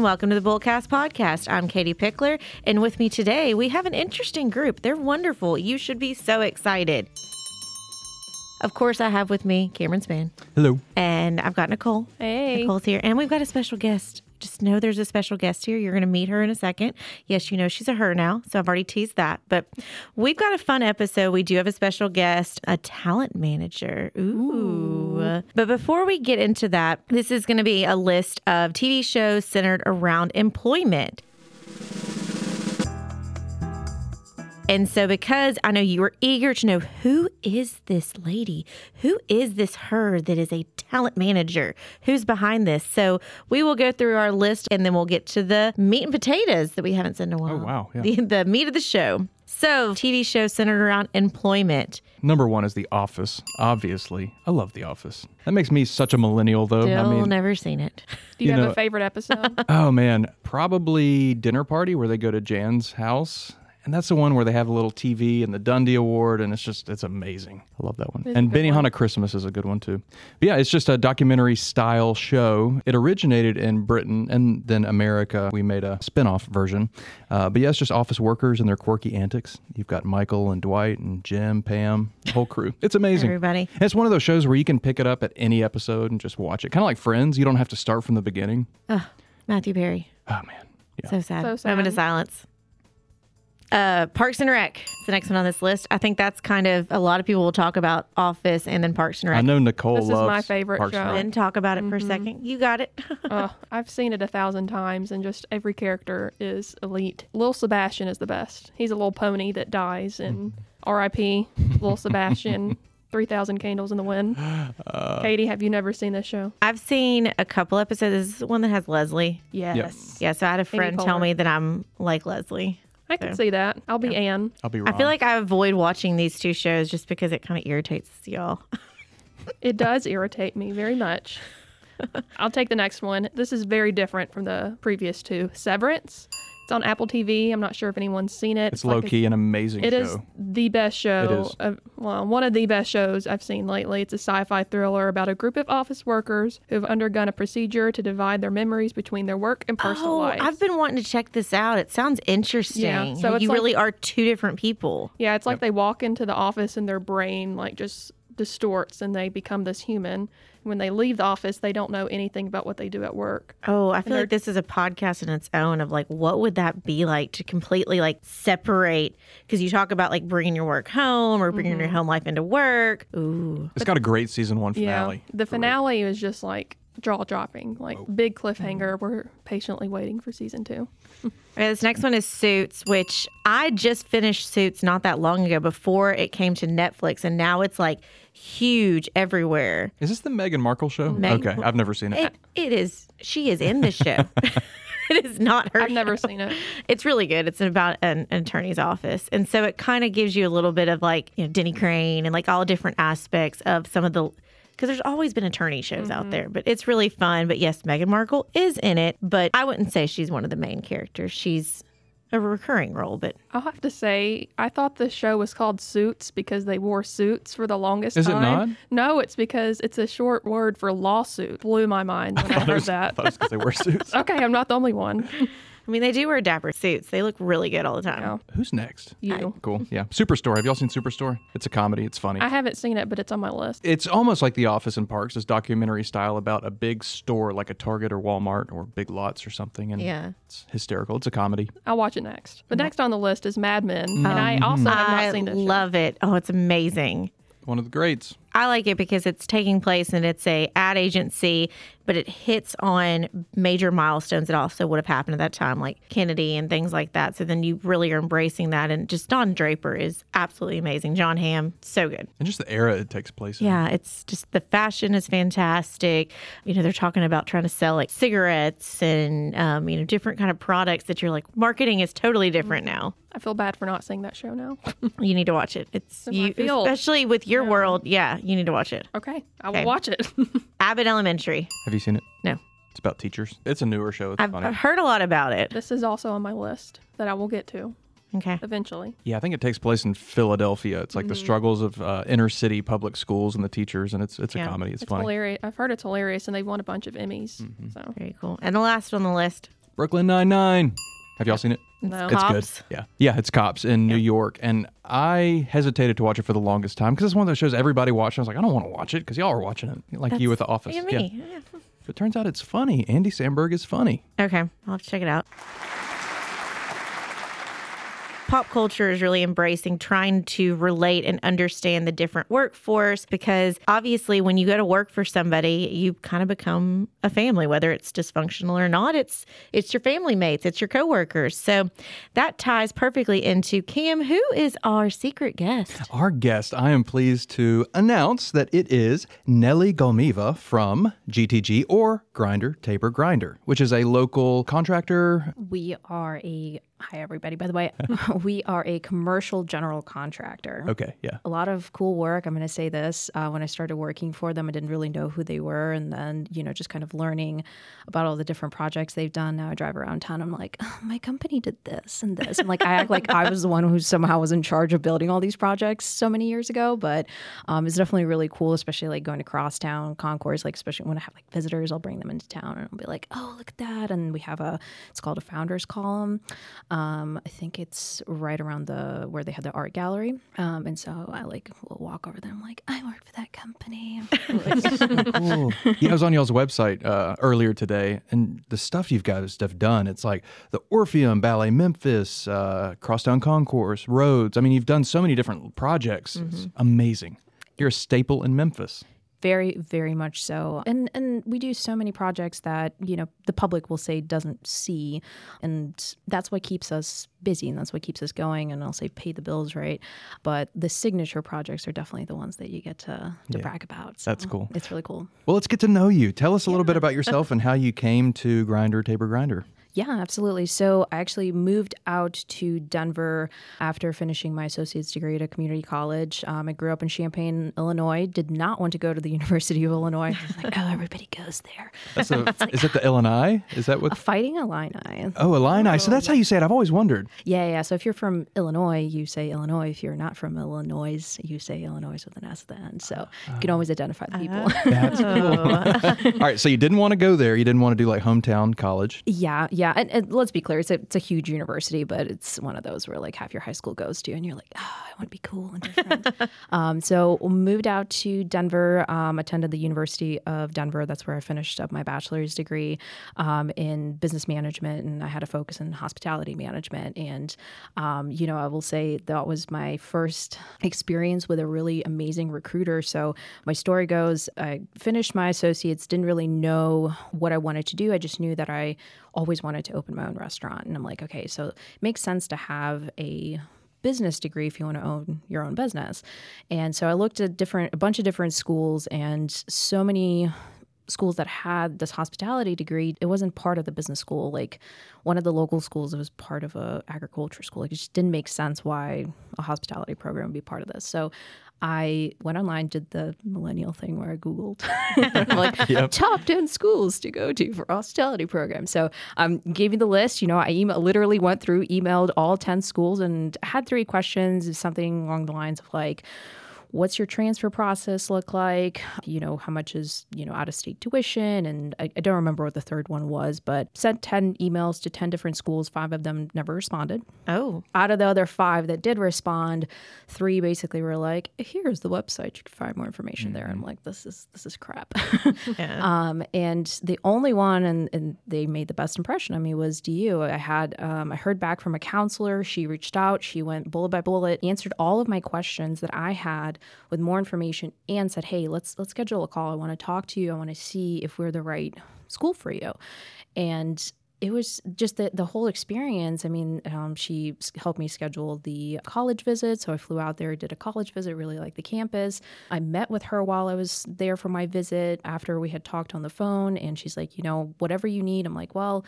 everyone. Welcome to the Bullcast Podcast. I'm Katie Pickler, and with me today, we have an interesting group. They're wonderful. You should be so excited. Of course, I have with me Cameron Spann, Hello. and I've got Nicole. Hey. Nicole's here, and we've got a special guest. Just know there's a special guest here. You're going to meet her in a second. Yes, you know she's a her now, so I've already teased that. But we've got a fun episode. We do have a special guest, a talent manager. Ooh. But before we get into that, this is going to be a list of TV shows centered around employment. And so, because I know you were eager to know who is this lady? Who is this her that is a talent manager? Who's behind this? So, we will go through our list and then we'll get to the meat and potatoes that we haven't said in a oh, while. Oh, wow, yeah. The, the meat of the show. So, TV show centered around employment. Number one is The Office. Obviously, I love The Office. That makes me such a millennial, though. Still I mean, never seen it. Do you, You have know- a favorite episode? oh man, probably Dinner Party where they go to Jan's house. And that's the one where they have a little TV and the Dundee Award, and it's just, it's amazing. I love that one. It's And good one. Benihana Christmas is a good one too. But yeah, it's just a documentary style show. It originated in Britain and then America. We made a spin off version. Uh, but yeah, it's just office workers and their quirky antics. You've got Michael and Dwight and Jim, Pam, the whole crew. It's amazing. Everybody. And it's one of those shows where you can pick it up at any episode and just watch it. Kind of like Friends. You don't have to start from the beginning. Oh, Matthew Perry. Oh man. Yeah. So sad. So Moment of sad. silence. Uh, Parks and Rec is the next one on this list. I think that's kind of a lot of people will talk about Office and then Parks and Rec. I know Nicole This is loves my favorite Parks and show. Rec. Then talk about it for a second. You got it. oh, I've seen it a thousand times, and just every character is elite. Lil Sebastian is the best. He's a little pony that dies, and R.I.P. Lil Sebastian. Three thousand candles in the wind. Uh, Katie, have you never seen this show? I've seen a couple episodes. This is the one that has Leslie. Yes. Yeah, so I had a friend tell Poehler. me that I'm like Leslie. I can see that. I'll be Anne. I'll be wrong. I feel like I avoid watching these two shows just because it kind of irritates y'all. It does irritate me very much. I'll take the next one. This is very different from the previous two. Severance. It's on Apple TV. I'm not sure if anyone's seen it. it's like low a- key an amazing It show. is the best show. is. Of, well, one of the best shows I've seen lately. It's a sci-fi thriller about a group of office workers who have undergone a procedure to divide their memories between their work and personal life. oh, lives. I've been wanting to check this out. It sounds interesting. Yeah, so it's you like- really are two different people. yeah, it's like they walk into the office and their brain like just distorts and they become this human. When they leave the office, they don't know anything about what they do at work. Oh, I feel like this is a podcast in its own of like, what would that be like to completely like separate? Because you talk about like bringing your work home or bringing your mm-hmm. home life into work. Ooh. it's got a great season one Yeah, finale. the finale is just like jaw dropping, like oh. big mm-hmm. cliffhanger. We're patiently waiting for season two. Okay, this next one is Suits, which I just finished Suits not that long ago before it came to Netflix, and now it's like huge everywhere. Is this the Meghan Markle show? Meg- okay, I've never seen it. It it is. She is in the show. it is not her. I've never seen it. It's really good. It's about an, an attorney's office, and so it kind of gives you a little bit of like you know Denny Crane and like all different aspects of some of the. Because there's always been attorney shows Mm-hmm. out there, but it's really fun. But yes, Meghan Markle is in it, but I wouldn't say she's one of the main characters. She's a recurring role, but I'll have to say, I thought the show was called Suits because they wore suits for the longest Is it time. not? No, it's because it's a short word for lawsuit. Blew my mind when I heard that. because they wear suits. Okay, I'm not the only one. I mean, they do wear dapper suits. They look really good all the time. No, Who's next? you. Cool. Yeah. Superstore. Have y'all seen Superstore? It's a comedy. It's funny. I haven't seen it, but it's on my list. it's almost like The Office in Parks, this documentary style about a big store like a Target or Walmart or Big Lots or something. And Yeah. it's hysterical. It's a comedy. I'll watch it next. But next on the list is Mad Men, and I mm-hmm. also have not I seen this. show. love it. Oh, it's amazing. One of the greats. I like it because it's taking place and it's a ad agency, but it hits on major milestones that also would have happened at that time, like Kennedy and things like that. So then you really are embracing that. And just Don Draper is absolutely amazing. Jon Hamm, so good. And just the era it takes place in. Yeah, it's just the fashion is fantastic. You know, they're talking about trying to sell like cigarettes and um, you know different kind of products that you're like marketing is totally different now. I feel bad for not seeing that show now. You need to watch it. It's you, especially with your world. Yeah, you need to watch it. Okay, I will Okay. watch it. Abbott Elementary. Have you seen it? No, It's about teachers. It's a newer show. It's I've, funny. I've heard a lot about it. this is also on my list that I will get to Okay. eventually. Yeah, I think it takes place in Philadelphia. It's like the struggles of uh, inner city public schools and the teachers, and it's it's a comedy. It's, It's funny. hilarious. I've heard it's hilarious, and they've won a bunch of Emmys. So Very cool. And the last on the list. Brooklyn Nine Nine. Have y'all seen it? No. It's Cops. good. Yeah. Yeah, it's Cops in New York. And I hesitated to watch it for the longest time because it's one of those shows everybody watched. I was like, I don't want to watch it because y'all are watching it, like you with The Office. Yeah, Yeah. me. Yeah. But it turns out it's funny. Andy Samberg is funny. Okay, I'll have to check it out. Pop culture is really embracing trying to relate and understand the different workforce because obviously, when you go to work for somebody, you kind of become a family, whether it's dysfunctional or not. It's it's your family mates, it's your coworkers. So that ties perfectly into Cam, who is our secret guest. Our guest, I am pleased to announce that it is Nelli Golmeeva from GTG or Grinder Taber Grinder, which is a local contractor. We are a hi everybody. By the way, we are a commercial general contractor. Okay, yeah. A lot of cool work. I'm going to say this. Uh, when I started working for them, I didn't really know who they were, and then you know just kind of learning about all the different projects they've done. Now I drive around town. I'm like, oh, my company did this and this, and like I act like I was the one who somehow was in charge of building all these projects so many years ago. But um, it's definitely really cool, especially like going to crosstown concourse. Like especially when I have like visitors, I'll bring them into town and I'll be like, oh look at that, and we have a it's called a founders column. Um, I think it's right around the where they had the art gallery. Um, and so I like will walk over there. I'm like, I work for that company. Cool. yeah, I was on y'all's website uh, earlier today, and the stuff you've guys stuff done, it's like the Orpheum, Ballet Memphis, uh, Crosstown Concourse, Rhodes. I mean, you've done so many different projects. It's amazing. You're a staple in Memphis. Very, very much so. And and we do so many projects that you know the public will say doesn't see, and that's what keeps us busy, and that's what keeps us going. And I'll say pay the bills, right? But the signature projects are definitely the ones that you get to to brag about. So That's cool. It's really cool. Well, let's get to know you. Tell us a little bit about yourself and how you came to Grinder Taber Grinder. Yeah, absolutely. So I actually moved out to Denver after finishing my associate's degree at a community college. Um, I grew up in Champaign, Illinois. Did not want to go to the University of Illinois. I was like, oh, everybody goes there. That's a, is it the Illini? Is that what? A fighting Illini. Oh, Illini. So that's how you say it. I've always wondered. Yeah, yeah. So if you're from Illinois, you say Illinois. If you're not from Illinois, you say Illinois with an S at the end. So you can always identify the people. That's cool. All right. So you didn't want to go there. You didn't want to do like hometown college. Yeah, yeah. And, and let's be clear, it's a, it's a huge university, but it's one of those where like half your high school goes to, and you're like, oh, I want to be cool and different. um, so moved out to Denver, um, attended the University of Denver. That's where I finished up my bachelor's degree um, in business management, and I had a focus in hospitality management. And um, you know, I will say that was my first experience with a really amazing recruiter. So my story goes, I finished my associates, didn't really know what I wanted to do. I just knew that I always wanted to open my own restaurant. And I'm like, okay, so it makes sense to have a business degree if you want to own your own business. And so I looked at different a bunch of different schools and so many schools that had this hospitality degree it wasn't part of the business school like one of the local schools it was part of a agriculture school like it just didn't make sense why a hospitality program would be part of this so I went online, did the millennial thing where I Googled I'm like top 10 schools to go to for hospitality programs. So um, gave me the list. You know, I email, literally went through, emailed all 10 schools and had three questions, something along the lines of like, what's your transfer process look like you know how much is you know out of state tuition and I, I don't remember what the third one was but sent 10 emails to 10 different schools five of them never responded Oh, out of the other five that did respond, three basically were like, "Here's the website. You can find more information there." I'm like, "This is this is crap." yeah. um, and the only one, and, and they made the best impression on me was DU. I had um, I heard back from a counselor. She reached out. She went bullet by bullet, answered all of my questions that I had with more information, and said, "Hey, let's let's schedule a call. I want to talk to you. I want to see if we're the right school for you." And it was just the, the whole experience. I mean, um, she helped me schedule the college visit. So I flew out there, did a college visit, really liked the campus. I met with her while I was there for my visit after we had talked on the phone. And she's like, you know, whatever you need. I'm like, well,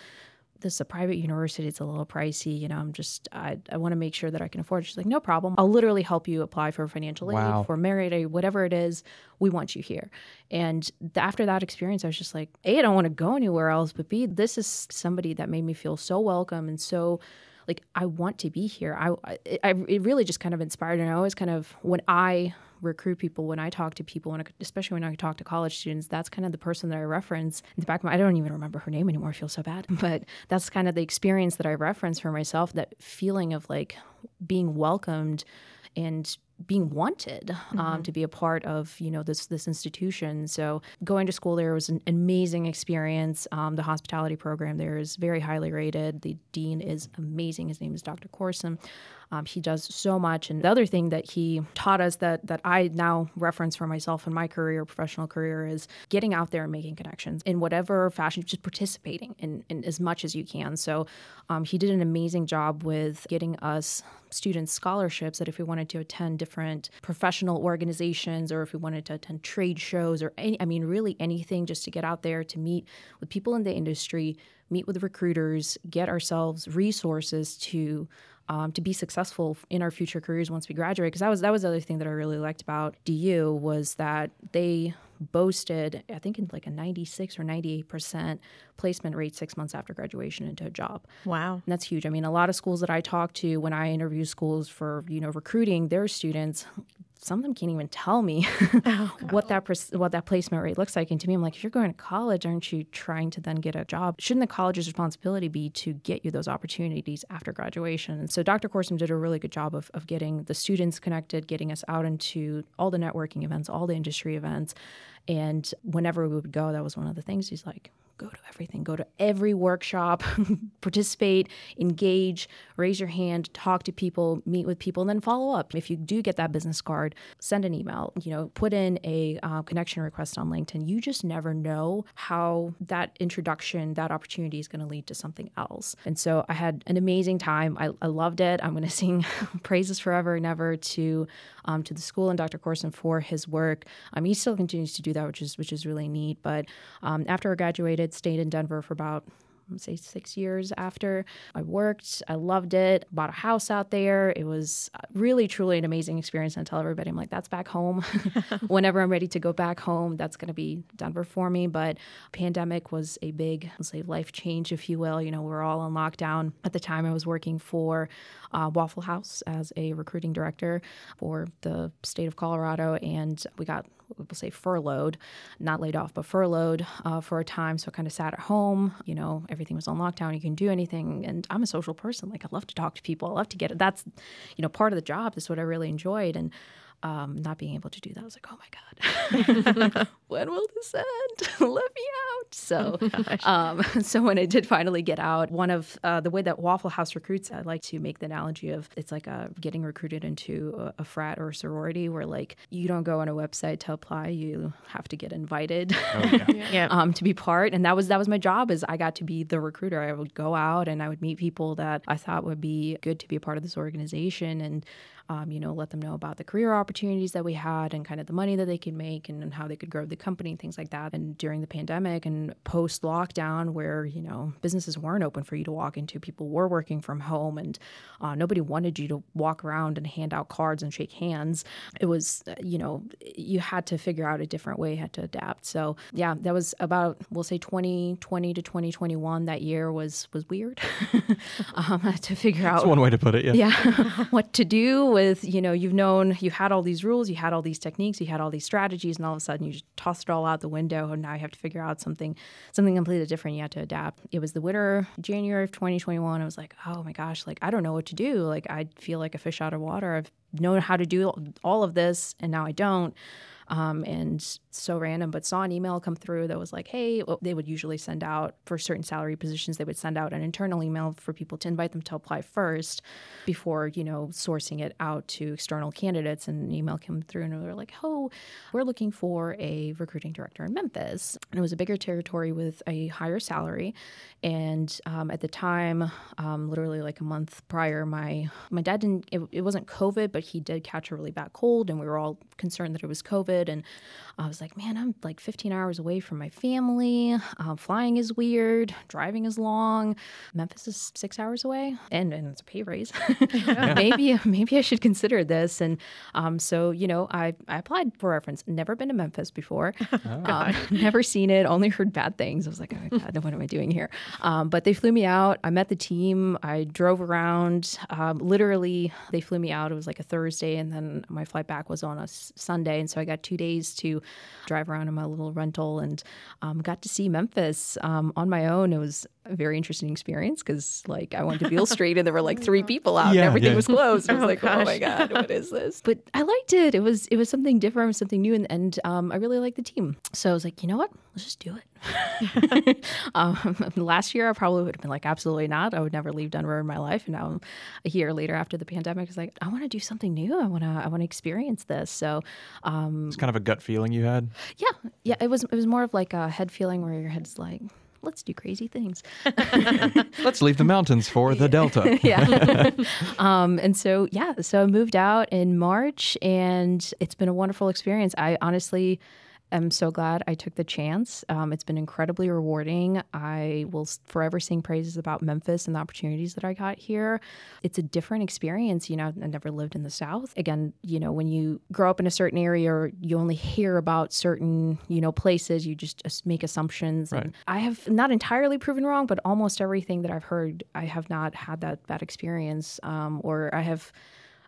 this is a private university. It's a little pricey. You know, I'm just, I, I want to make sure that I can afford it. She's like, no problem. I'll literally help you apply for financial aid, Wow. for merit aid, whatever it is. We want you here. And th- after that experience, I was just like, A, I don't want to go anywhere else, but B, this is somebody that made me feel so welcome and so like I want to be here. I, I, I it really just kind of inspired, and I always kind of when I recruit people, when I talk to people, when I, especially when I talk to college students, that's kind of the person that I reference in the back of my. I don't even remember her name anymore. I feel so bad, but that's kind of the experience that I reference for myself. That feeling of like being welcomed and being wanted um, Mm-hmm. to be a part of you know this this institution. So going to school there was an amazing experience. Um, the hospitality program there is very highly rated. The dean is amazing. His name is Dr. Corsun. Um, he does so much. And the other thing that he taught us that that I now reference for myself in my career, professional career, is getting out there and making connections in whatever fashion, just participating in, in as much as you can. So um, he did an amazing job with getting us students scholarships that if we wanted to attend different professional organizations or if we wanted to attend trade shows or any, I mean, really anything just to get out there to meet with people in the industry, meet with recruiters, get ourselves resources to um, to be successful in our future careers once we graduate. Because that was that was the other thing that I really liked about DU was that they boasted, I think in like a 96 or 98 percent placement rate six months after graduation into a job. Wow. And that's huge. I mean, a lot of schools that I talk to when I interview schools for, you know, recruiting their students, some of them can't even tell me oh, what that pers- what that placement rate looks like. And to me, I'm like, if you're going to college, aren't you trying to then get a job? Shouldn't the college's responsibility be to get you those opportunities after graduation? And so Dr. Corsun did a really good job of, of getting the students connected, getting us out into all the networking events, all the industry events. And whenever we would go, that was one of the things he's like, go to everything, go to every workshop, participate, engage, raise your hand, talk to people, meet with people, and then follow up. If you do get that business card, send an email, you know, put in a uh, connection request on LinkedIn. You just never know how that introduction, that opportunity is going to lead to something else. And so I had an amazing time. I, I loved it. I'm going to sing praises forever and ever to um, to the school and Dr. Corsun for his work. Um, he still continues to do that, which is which is really neat. But um, after I graduated, stayed in Denver for about say six years after I worked. I loved it. Bought a house out there. It was really, truly an amazing experience. And I tell everybody, I'm like, that's back home. Whenever I'm ready to go back home, that's going to be Denver for me. But pandemic was a big, let's say, life change, if you will. You know, we we're all on lockdown. At the time, I was working for uh, Waffle House as a recruiting director for the state of Colorado, and we got we'll say furloughed, not laid off, but furloughed uh, for a time. So I kind of sat at home. You know, everything was on lockdown. You can do anything, and I'm a social person. Like I love to talk to people. I love to get it. That's, you know, part of the job. That's what I really enjoyed, and. Um, not being able to do that, I was like, "Oh my god, when will this end? Let me out!" So, um, so when I did finally get out, one of uh, the way that Waffle House recruits, I like to make the analogy of it's like a, getting recruited into a, a frat or a sorority, where like you don't go on a website to apply, you have to get invited Yeah. um, to be part. And that was that was my job. Is I got to be the recruiter. I would go out and I would meet people that I thought would be good to be a part of this organization and. Um, you know, let them know about the career opportunities that we had and kind of the money that they could make and, and how they could grow the company and things like that. And during the pandemic and post lockdown, where, you know, businesses weren't open for you to walk into, people were working from home and uh, nobody wanted you to walk around and hand out cards and shake hands. It was, uh, you know, you had to figure out a different way, had to adapt. So, yeah, that was about, we'll say 2020 to 2021. That year was, was weird um, to figure out That's one way to put it. Yeah. yeah what to do with you know you've known you had all these rules you had all these techniques you had all these strategies and all of a sudden you just tossed it all out the window and now you have to figure out something something completely different. You had to adapt. It was the winter january of 2021 i was like oh my gosh like i don't know what to do. Like i feel like a fish out of water. I've known how to do all of this and now i don't. Um, and so random, but saw an email come through that was like, hey, well, they would usually send out for certain salary positions, they would send out an internal email for people to invite them to apply first before, you know, sourcing it out to external candidates. And an email came through and they were like, oh, we're looking for a recruiting director in Memphis. And it was a bigger territory with a higher salary. And um, at the time, um, literally like a month prior, my my dad didn't. It, it wasn't COVID, but he did catch a really bad cold, and we were all concerned that it was COVID. And I was like, man, I'm like 15 hours away from my family. Um, flying is weird. Driving is long. Memphis is six hours away, and, and it's a pay raise. maybe maybe I should consider this. And um, so you know, I I applied for reference. Never been to Memphis before. um, never seen it. Only heard bad things. I was like, oh my God, what am I doing here? Um, but they flew me out. I met the team. I drove around. Um, literally, they flew me out. It was like a Thursday, and then my flight back was on a s- Sunday, and so I got two days to drive around in my little rental and um, got to see Memphis um, on my own. It was a very interesting experience because like I went to Beale Street and there were like three people out and everything yeah. was closed. I was Oh, like, oh my god, what is this? But I liked it. It was it was something different, it was something new, and, and um, I really liked the team. So I was like, you know what? Let's just do it. um, last year, I probably would have been like, absolutely not. I would never leave Denver in my life. And now, a year later after the pandemic, I was like, I want to do something new. I want to I want to experience this. So um, It's kind of a gut feeling you had. yeah, yeah, it was it was more of like a head feeling where your head's like, let's do crazy things. Let's leave the mountains for the Delta. yeah. um, and so yeah, so I moved out in March, and it's been a wonderful experience. I honestly am so glad I took the chance. Um, it's been incredibly rewarding. I will forever sing praises about Memphis and the opportunities that I got here. It's a different experience. You know, I never lived in the South. Again, you know, when you grow up in a certain area or you only hear about certain, you know, places, you just, just make assumptions. Right. And I have not entirely proven wrong, but almost everything that I've heard, I have not had that bad experience. Um, or I have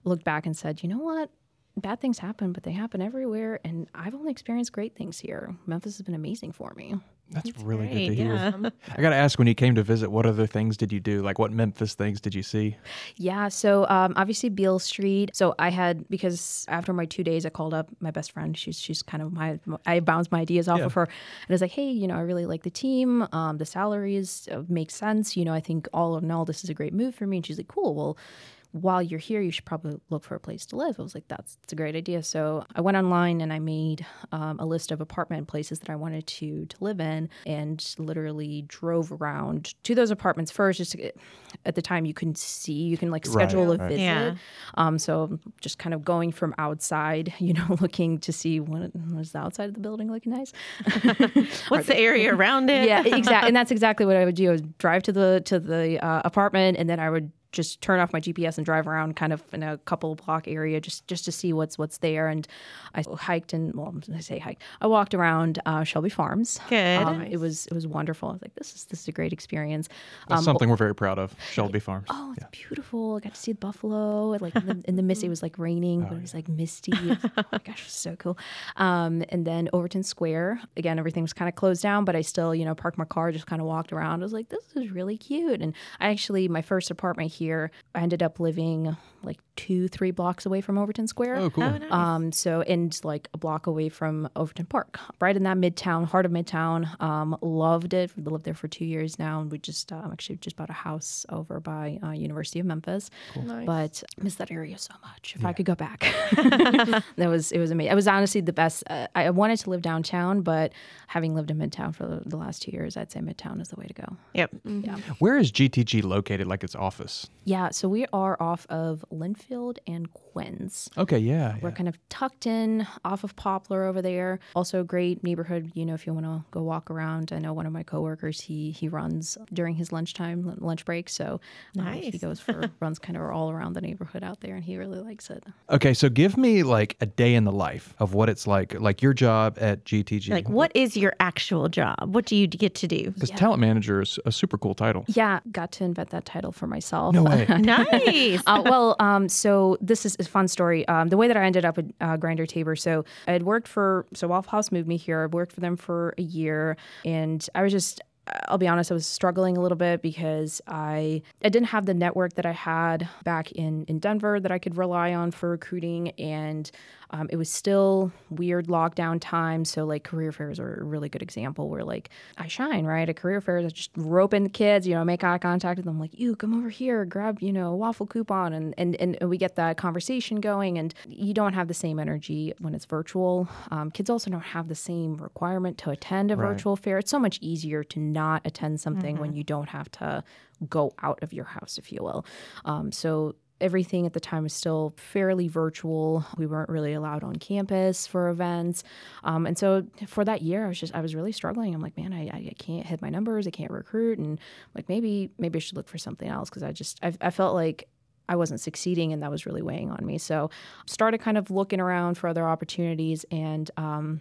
looked back and said, you know what? Bad things happen, but they happen everywhere. And I've only experienced great things here. Memphis has been amazing for me. That's really good to hear. yeah. I got to ask when you came to visit, what other things did you do? Like what Memphis things did you see? Yeah. So um, obviously Beale Street. So I had because after my two days, I called up my best friend. She's she's kind of my I bounced my ideas off Yeah. of her, and I was like, hey, you know, I really like the team. Um, the salaries uh, make sense. You know, I think all in all, this is a great move for me. And she's like, cool. Well. While you're here, you should probably look for a place to live. I was like, that's, that's a great idea. So I went online and I made um, a list of apartment places that I wanted to to live in, and literally drove around to those apartments first. Just to get, at the time, you couldn't see. You can like Right, schedule a right. visit. Yeah. Um, so just kind of going from outside, you know, looking to see what was the outside of the building looking nice. What's the area around it? yeah, exactly. And that's exactly what I would do. I would drive to the to the uh, apartment, and then I would just turn off my GPS and drive around kind of in a couple block area just just to see what's what's there. And I hiked and well, I say hike. I walked around uh, Shelby Farms. Good. Um, It was it was wonderful. I was like, this is this is a great experience. That's Um, something we're very proud of, Shelby Farms. Oh, it's beautiful. I got to see the buffalo. and, Like in the, in the mist, it was like raining, but it was like misty. Was- oh my gosh, it was so cool. Um, and then Overton Square, again, everything was kind of closed down, but I still, you know, parked my car, just kind of walked around. I was like, this is really cute. And I actually, my first apartment here, I ended up living like two, three blocks away from Overton Square. Oh, cool. Oh, nice. Um, so and like a block away from Overton Park, right in that midtown, heart of midtown. Um, loved it. We lived there for two years now, and we just um, actually just bought a house over by uh, University of Memphis. Nice. But I miss that area so much. If I could go back, that was it was amazing. It was honestly the best. Uh, I wanted to live downtown, but having lived in Midtown for the, the last two years, I'd say Midtown is the way to go. Yep. Yeah. Where is GTG located, like its office? Yeah. So we are off of Lynnfield and Quince. Okay, yeah. We're yeah. kind of tucked in off of Poplar over there. Also a great neighborhood, you know, if you want to go walk around. I know one of my coworkers, he he runs during his lunchtime, lunch break. So uh, he goes for runs kind of all around the neighborhood out there and he really likes it. Okay, so give me like a day in the life of what it's like, like your job at GTG. Like, what is your actual job? What do you get to do? Because talent manager is a super cool title. Yeah, got to invent that title for myself. No way. nice. uh, well, um, so this is a fun story. Um, the way that I ended up at uh, Grinder Taber. So I had worked for so Waffle House moved me here. I worked for them for a year, and I was just. I'll be honest, I was struggling a little bit because I I didn't have the network that I had back in in Denver that I could rely on for recruiting, and um, it was still weird lockdown time. So like career fairs are a really good example where like I shine right at career fairs. I just rope in the kids, you know, make eye contact with them, like you come over here, grab you know a waffle coupon, and and and we get that conversation going. And you don't have the same energy when it's virtual. Um, kids also don't have the same requirement to attend a Right. virtual fair. It's so much easier to not attend something when you don't have to go out of your house, if you will. Um, so everything at the time was still fairly virtual. We weren't really allowed on campus for events. Um, and so for that year, I was just, I was really struggling. I'm like, man, I, I can't hit my numbers. I can't recruit. And like, maybe, maybe I should look for something else because I just, I, I felt like I wasn't succeeding and that was really weighing on me. So started kind of looking around for other opportunities and um,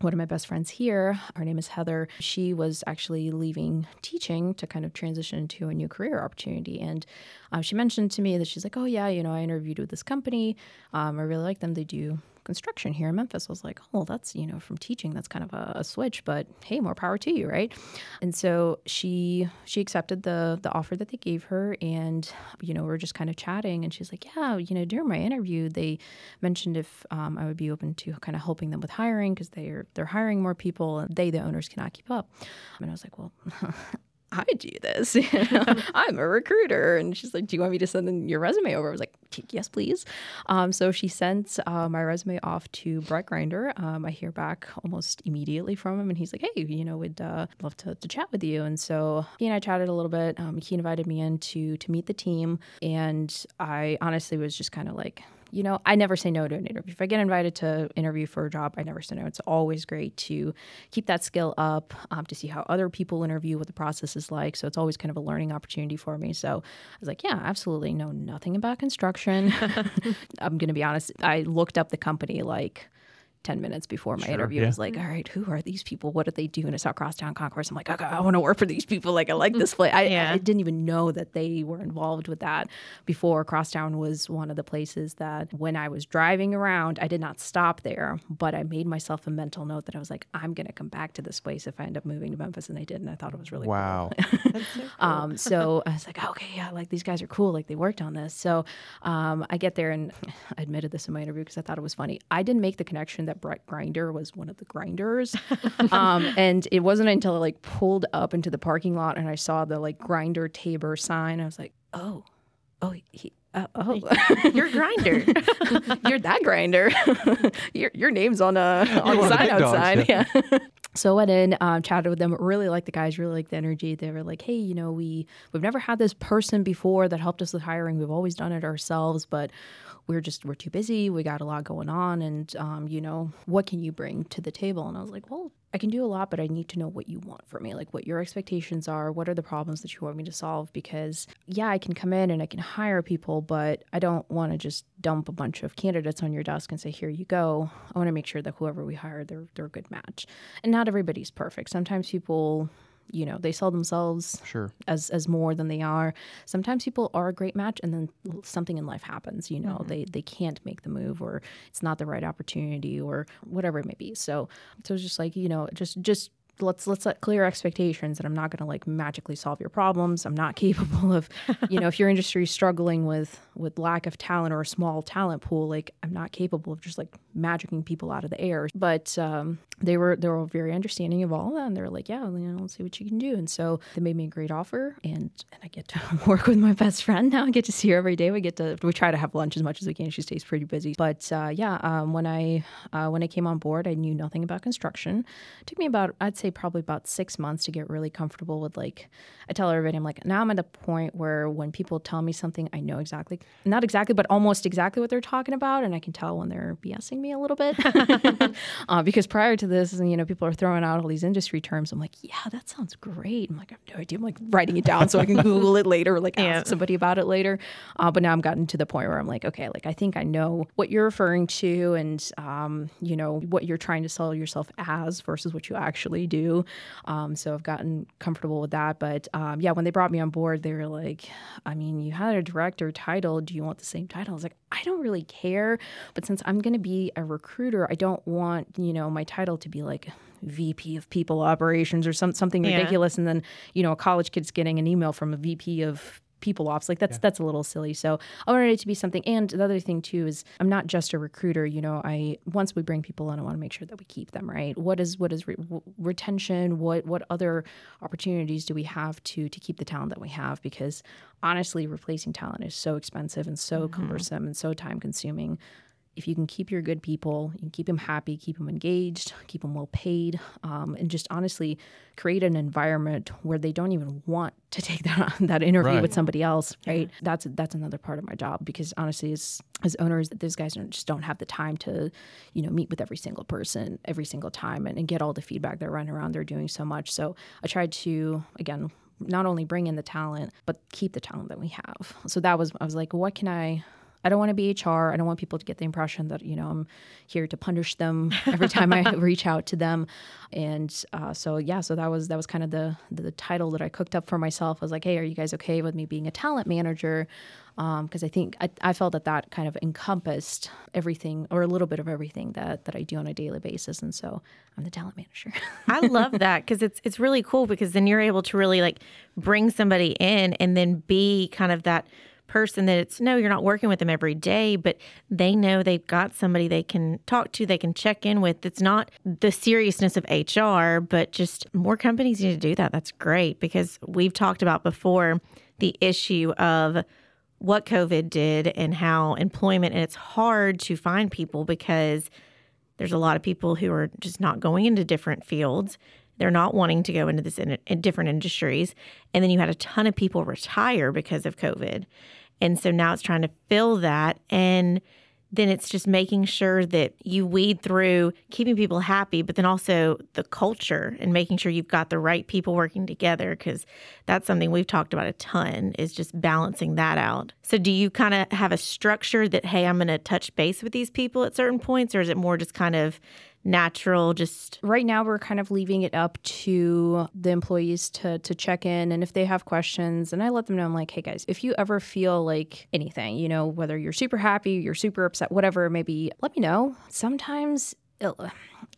one of my best friends here, her name is Heather. She was actually leaving teaching to kind of transition into a new career opportunity. And um, she mentioned to me that she's like, Oh, yeah, you know, I interviewed with this company. Um, I really like them. They do construction here in Memphis. I was like, oh, that's, you know, from teaching, that's kind of a, a, switch, but hey, more power to you, right? And so she she accepted the the offer that they gave her and, you know, we are just kind of chatting and she's like, yeah, you know, during my interview, they mentioned if um, I would be open to kind of helping them with hiring because they're they're hiring more people and they, the owners, cannot keep up. And I was like, well, I do this. You know? I'm a recruiter. And she's like, Do you want me to send in your resume over? I was like, Yes, please. Um, so she sent uh, my resume off to Brett Grinder. Um, I hear back almost immediately from him, and he's like, Hey, you know, we'd uh, love to, to chat with you. And so he and I chatted a little bit. Um, he invited me in to, to meet the team. And I honestly was just kind of like, you know, I never say no to an interview. If I get invited to interview for a job, I never say no. It's always great to keep that skill up, um, to see how other people interview, what the process is like. So it's always kind of a learning opportunity for me. So I was like, yeah, absolutely. Know nothing about construction. I'm going to be honest. I looked up the company like 10 minutes before my sure, interview. Yeah. I was like, all right, who are these people? What do they do? And I saw Crosstown Concourse. I'm like, okay, I want to work for these people. Like, I like this place. I, yeah. I, didn't even know that they were involved with that before. Crosstown was one of the places that when I was driving around, I did not stop there, but I made myself a mental note that I was like, I'm going to come back to this place if I end up moving to Memphis. And I did. And I thought it was really wow. Cool. so, cool. um, so I was like, okay, yeah, like these guys are cool. Like they worked on this. So um, I get there and I admitted this in my interview because I thought it was funny. I didn't make the connection that Brett Grinder was one of the grinders. um, and it wasn't until I like pulled up into the parking lot and I saw the like grinder Taber sign. I was like, oh, oh, he, uh, oh, you're grinder. you're that grinder. your your name's on a on the sign outside. Dogs, yeah. yeah. so I went in, um, chatted with them. Really liked the guys. Really liked the energy. They were like, "Hey, you know, we we've never had this person before that helped us with hiring. We've always done it ourselves, but we're just we're too busy we got a lot going on and um, you know what can you bring to the table? And i was like well i can do a lot but i need to know what you want from me. Like what your expectations are what are the problems that you want me to solve? Because yeah i can come in and i can hire people but i don't want to just dump a bunch of candidates on your desk and say here you go. I want to make sure that whoever we hire they're, they're a good match. And not everybody's perfect. Sometimes people you know they sell themselves sure as as more than they are sometimes people are a great match and then something in life happens you know mm-hmm. they they can't make the move or it's not the right opportunity or whatever it may be so so it's just like you know just just let's let's set clear expectations that I'm not going to like magically solve your problems. I'm not capable of, you know, if your industry is struggling with with lack of talent or a small talent pool, like I'm not capable of just like magicking people out of the air. But um, they were they were very understanding of all of that, and they were like, yeah, you know, let's see what you can do. And so they made me a great offer, and and I get to work with my best friend now. I get to see her every day. We get to we try to have lunch as much as we can. She stays pretty busy, but uh, yeah, um, when I uh, when I came on board, I knew nothing about construction. It took me about I'd say probably about six months to get really comfortable with like I tell everybody I'm like now I'm at a point where when people tell me something I know exactly not exactly but almost exactly what they're talking about and I can tell when they're BSing me a little bit uh, because prior to this and you know people are throwing out all these industry terms I'm like yeah that sounds great I'm like I have no idea I'm like writing it down so I can Google it later or like yeah. ask somebody about it later uh, but now I'm gotten to the point where I'm like okay like I think I know what you're referring to and um, you know what you're trying to sell yourself as versus what you actually do um, so I've gotten comfortable with that. But um, yeah, when they brought me on board, they were like, I mean, you had a director title. Do you want the same title? I was like, I don't really care. But since I'm going to be a recruiter, I don't want, you know, my title to be like, VP of people operations or some something yeah. ridiculous and then you know a college kid's getting an email from a VP of people ops. Like that's yeah. that's a little silly. So I wanted it to be something. And the other thing too is I'm not just a recruiter. You know, I once we bring people in, I want to make sure that we keep them right. What is what is re- retention? What what other opportunities do we have to to keep the talent that we have? Because honestly, replacing talent is so expensive and so mm-hmm. cumbersome and so time consuming if you can keep your good people, you can keep them happy, keep them engaged, keep them well paid, um, and just honestly create an environment where they don't even want to take that that interview Right. with somebody else, right? That's that's another part of my job because honestly, as as owners, those guys don't, just don't have the time to, you know, meet with every single person every single time and, and get all the feedback. They're running around, they're doing so much. So I tried to again not only bring in the talent but keep the talent that we have. So that was I was like, what can I I don't want to be HR. I don't want people to get the impression that you know I'm here to punish them every time I reach out to them. And uh, so yeah, so that was that was kind of the, the title that I cooked up for myself. I was like, hey, are you guys okay with me being a talent manager? Because I think I, I felt that that kind of encompassed everything or a little bit of everything that that I do on a daily basis. And so I'm the talent manager. I love that because it's it's really cool because then you're able to really like bring somebody in and then be kind of that person that it's no, you're not working with them every day, but they know they've got somebody they can talk to, they can check in with. It's not the seriousness of HR, but just more companies need to do that. That's great because we've talked about before the issue of what COVID did and how employment, and it's hard to find people because there's a lot of people who are just not going into different fields. They're not wanting to go into this in, in different industries. And then you had a ton of people retire because of COVID. And so now it's trying to fill that. And then it's just making sure that you weed through keeping people happy, but then also the culture and making sure you've got the right people working together because that's something we've talked about a ton is just balancing that out. So do you kind of have a structure that hey, I'm going to touch base with these people at certain points or is it more just kind of natural just right now we're kind of leaving it up to the employees to to check in. And if they have questions and I let them know I'm like hey guys if you ever feel like anything you know whether you're super happy you're super upset whatever maybe let me know. Sometimes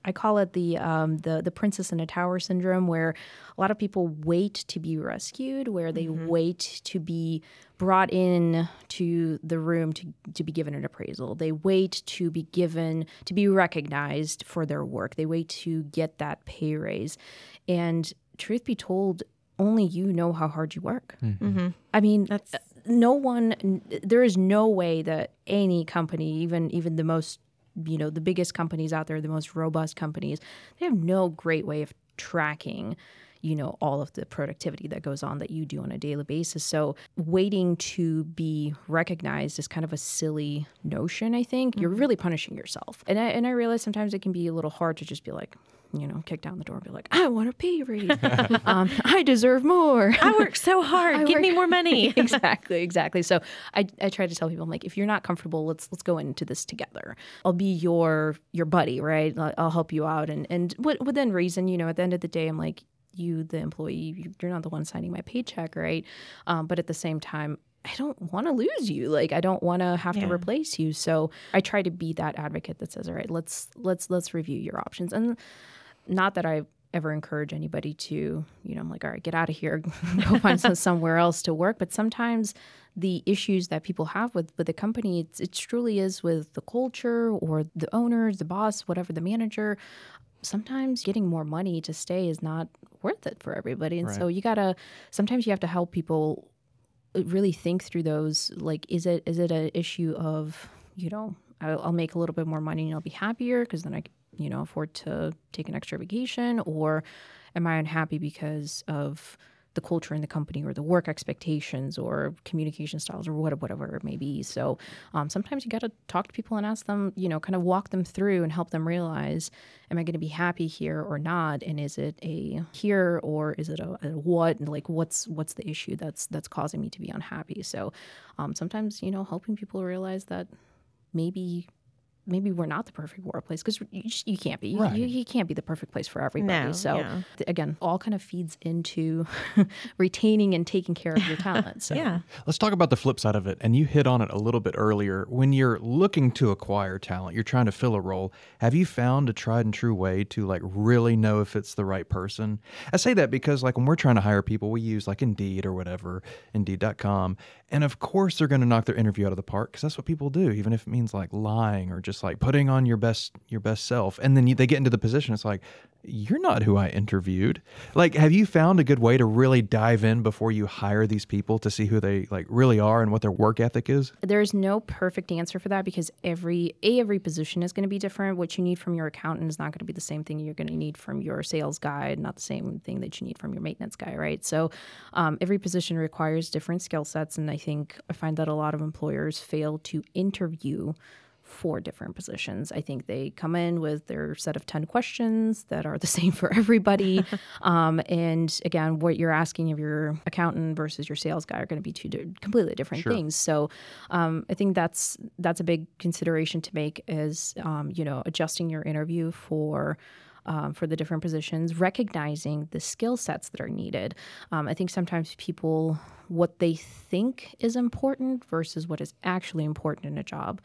I call it the um, the the princess in a tower syndrome, where a lot of people wait to be rescued, where they mm-hmm. wait to be brought in to the room to to be given an appraisal. They wait to be given to be recognized for their work. They wait to get that pay raise, and truth be told, only you know how hard you work. Mm-hmm. Mm-hmm. I mean, That's- uh, no one. There is no way that any company, even even the most, you know, the biggest companies out there, the most robust companies, they have no great way of tracking. You know all of the productivity that goes on that you do on a daily basis. So waiting to be recognized is kind of a silly notion. I think you're mm-hmm. really punishing yourself, and I and I realize sometimes it can be a little hard to just be like, you know, kick down the door and be like, I want a pay raise. um, I deserve more. I work so hard. I Give work- me more money. exactly, exactly. So I, I try to tell people, I'm like, if you're not comfortable, let's let's go into this together. I'll be your your buddy, right? I'll, help you out, and and within reason, you know. At the end of the day, I'm like, you, the employee, you- you're not the one signing my paycheck, right? Um, but at the same time. I don't want to lose you. Like I don't want to have to replace you. So I try to be that advocate that says, "All right, let's let's let's review your options." And not that I ever encourage anybody to, you know, I'm like, all right, get out of here, go find some, somewhere else to work. But sometimes the issues that people have with, with the company, it's, it truly is with the culture or the owners, the boss, whatever, the manager. Sometimes getting more money to stay is not worth it for everybody. And so you gotta, sometimes you have to help people uh, really think through those. Like, is it is it an issue of, you know, I'll, I'll make a little bit more money and I'll be happier because then I, you know, afford to take an extra vacation, or am I unhappy because of the culture in the company or the work expectations or communication styles or what, whatever it may be. So um, sometimes you got to talk to people and ask them, you know, kind of walk them through and help them realize, am I going to be happy here or not? And is it a here or is it a, a what? And like, what's what's the issue that's that's causing me to be unhappy? So um, sometimes, you know, helping people realize that maybe maybe we're not the perfect workplace because you, you can't be you, Right. you, you can't be the perfect place for everybody No, so yeah. th- again all kind of feeds into retaining and taking care of your talent so yeah. Let's talk about the flip side of it. And you hit on it a little bit earlier. When you're looking to acquire talent, you're trying to fill a role. Have you found a tried and true way to like really know if it's the right person? I say that because like when we're trying to hire people, we use like Indeed or whatever, Indeed.com. And of course they're going to knock their interview out of the park because that's what people do, even if it means like lying or just just like putting on your best your best self, and then you, they get into the position. It's like you're not who I interviewed. Like, have you found a good way to really dive in before you hire these people to see who they like really are and what their work ethic is? There's no perfect answer for that because every a every position is going to be different. What you need from your accountant is not going to be the same thing you're going to need from your sales guy, not the same thing that you need from your maintenance guy, right? So um, every position requires different skill sets, and I think I find that a lot of employers fail to interview for different positions. I think they come in with their set of 10 questions that are the same for everybody. um, and again, what you're asking of your accountant versus your sales guy are going to be two di- completely different Sure. things. So um, I think that's that's a big consideration to make is, um, you know, adjusting your interview for um, for the different positions, recognizing the skill sets that are needed. Um, I think sometimes people, what they think is important versus what is actually important in a job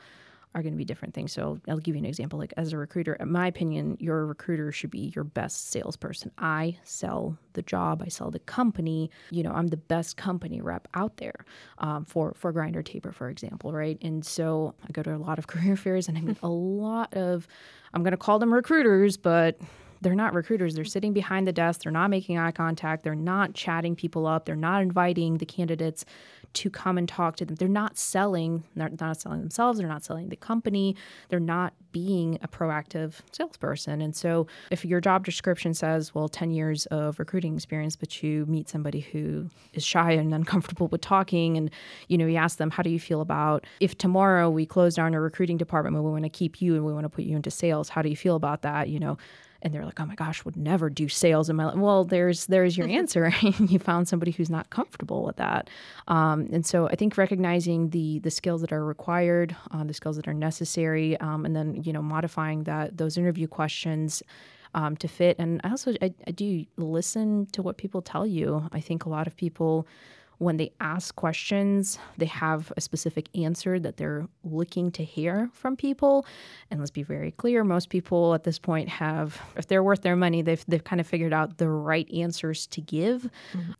are going to be different things. So I'll give you an example. Like as a recruiter, in my opinion, your recruiter should be your best salesperson. I sell the job, I sell the company. You know, I'm the best company rep out there um, for for Grinder Taber, for example, right? And so I go to a lot of career fairs, and I meet a lot of, I'm going to call them recruiters, but they're not recruiters. They're sitting behind the desk. They're not making eye contact. They're not chatting people up. They're not inviting the candidates to come and talk to them. They're not selling. They're not selling themselves. They're not selling the company. They're not being a proactive salesperson. And so, if your job description says, "Well, ten years of recruiting experience," but you meet somebody who is shy and uncomfortable with talking, and you know, you ask them, "How do you feel about if tomorrow we close down our recruiting department, and we want to keep you and we want to put you into sales? How do you feel about that?" You know and they're like, "Oh my gosh, would never do sales in my life." Well, there's there's your answer. You found somebody who's not comfortable with that, um, and so I think recognizing the the skills that are required, uh, the skills that are necessary, um, and then you know modifying that those interview questions. Um, to fit, and I also I, I do listen to what people tell you. I think a lot of people when they ask questions, they have a specific answer that they're looking to hear from people. And let's be very clear, most people at this point have, if they're worth their money, they've, they've kind of figured out the right answers to give.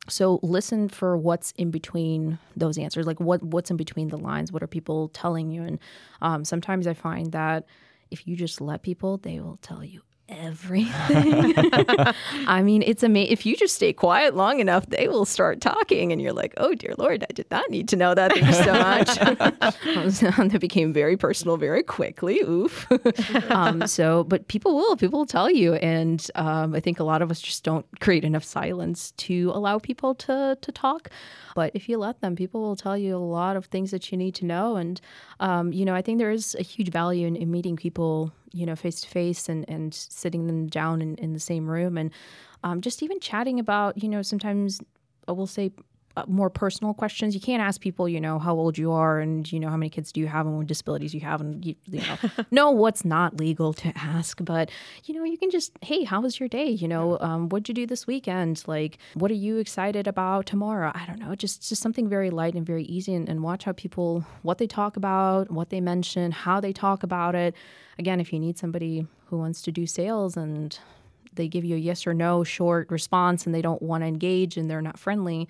So listen for what's in between those answers, like what what's in between the lines. What are people telling you? And um, sometimes I find that if you just let people, they will tell you everything. I mean, it's amazing. If you just stay quiet long enough, they will start talking, and you're like, "Oh dear Lord, I did not need to know that. Thank you so much." that became very personal very quickly. Oof. um, so, but people will. People will tell you, and um, I think a lot of us just don't create enough silence to allow people to to talk. But if you let them, people will tell you a lot of things that you need to know. And um, you know, I think there is a huge value in, in meeting people you know, face to face and and sitting them down in, in the same room and um, just even chatting about, you know, sometimes I will say more personal questions. You can't ask people, you know, how old you are and you know how many kids do you have and what disabilities you have, and you, you know, know what's not legal to ask. But you know, you can just, hey, how was your day? You know, um, what'd you do this weekend? Like, what are you excited about tomorrow? I don't know, just just something very light and very easy, and, and watch how people what they talk about, what they mention, how they talk about it. Again, if you need somebody who wants to do sales and they give you a yes or no short response and they don't want to engage and they're not friendly,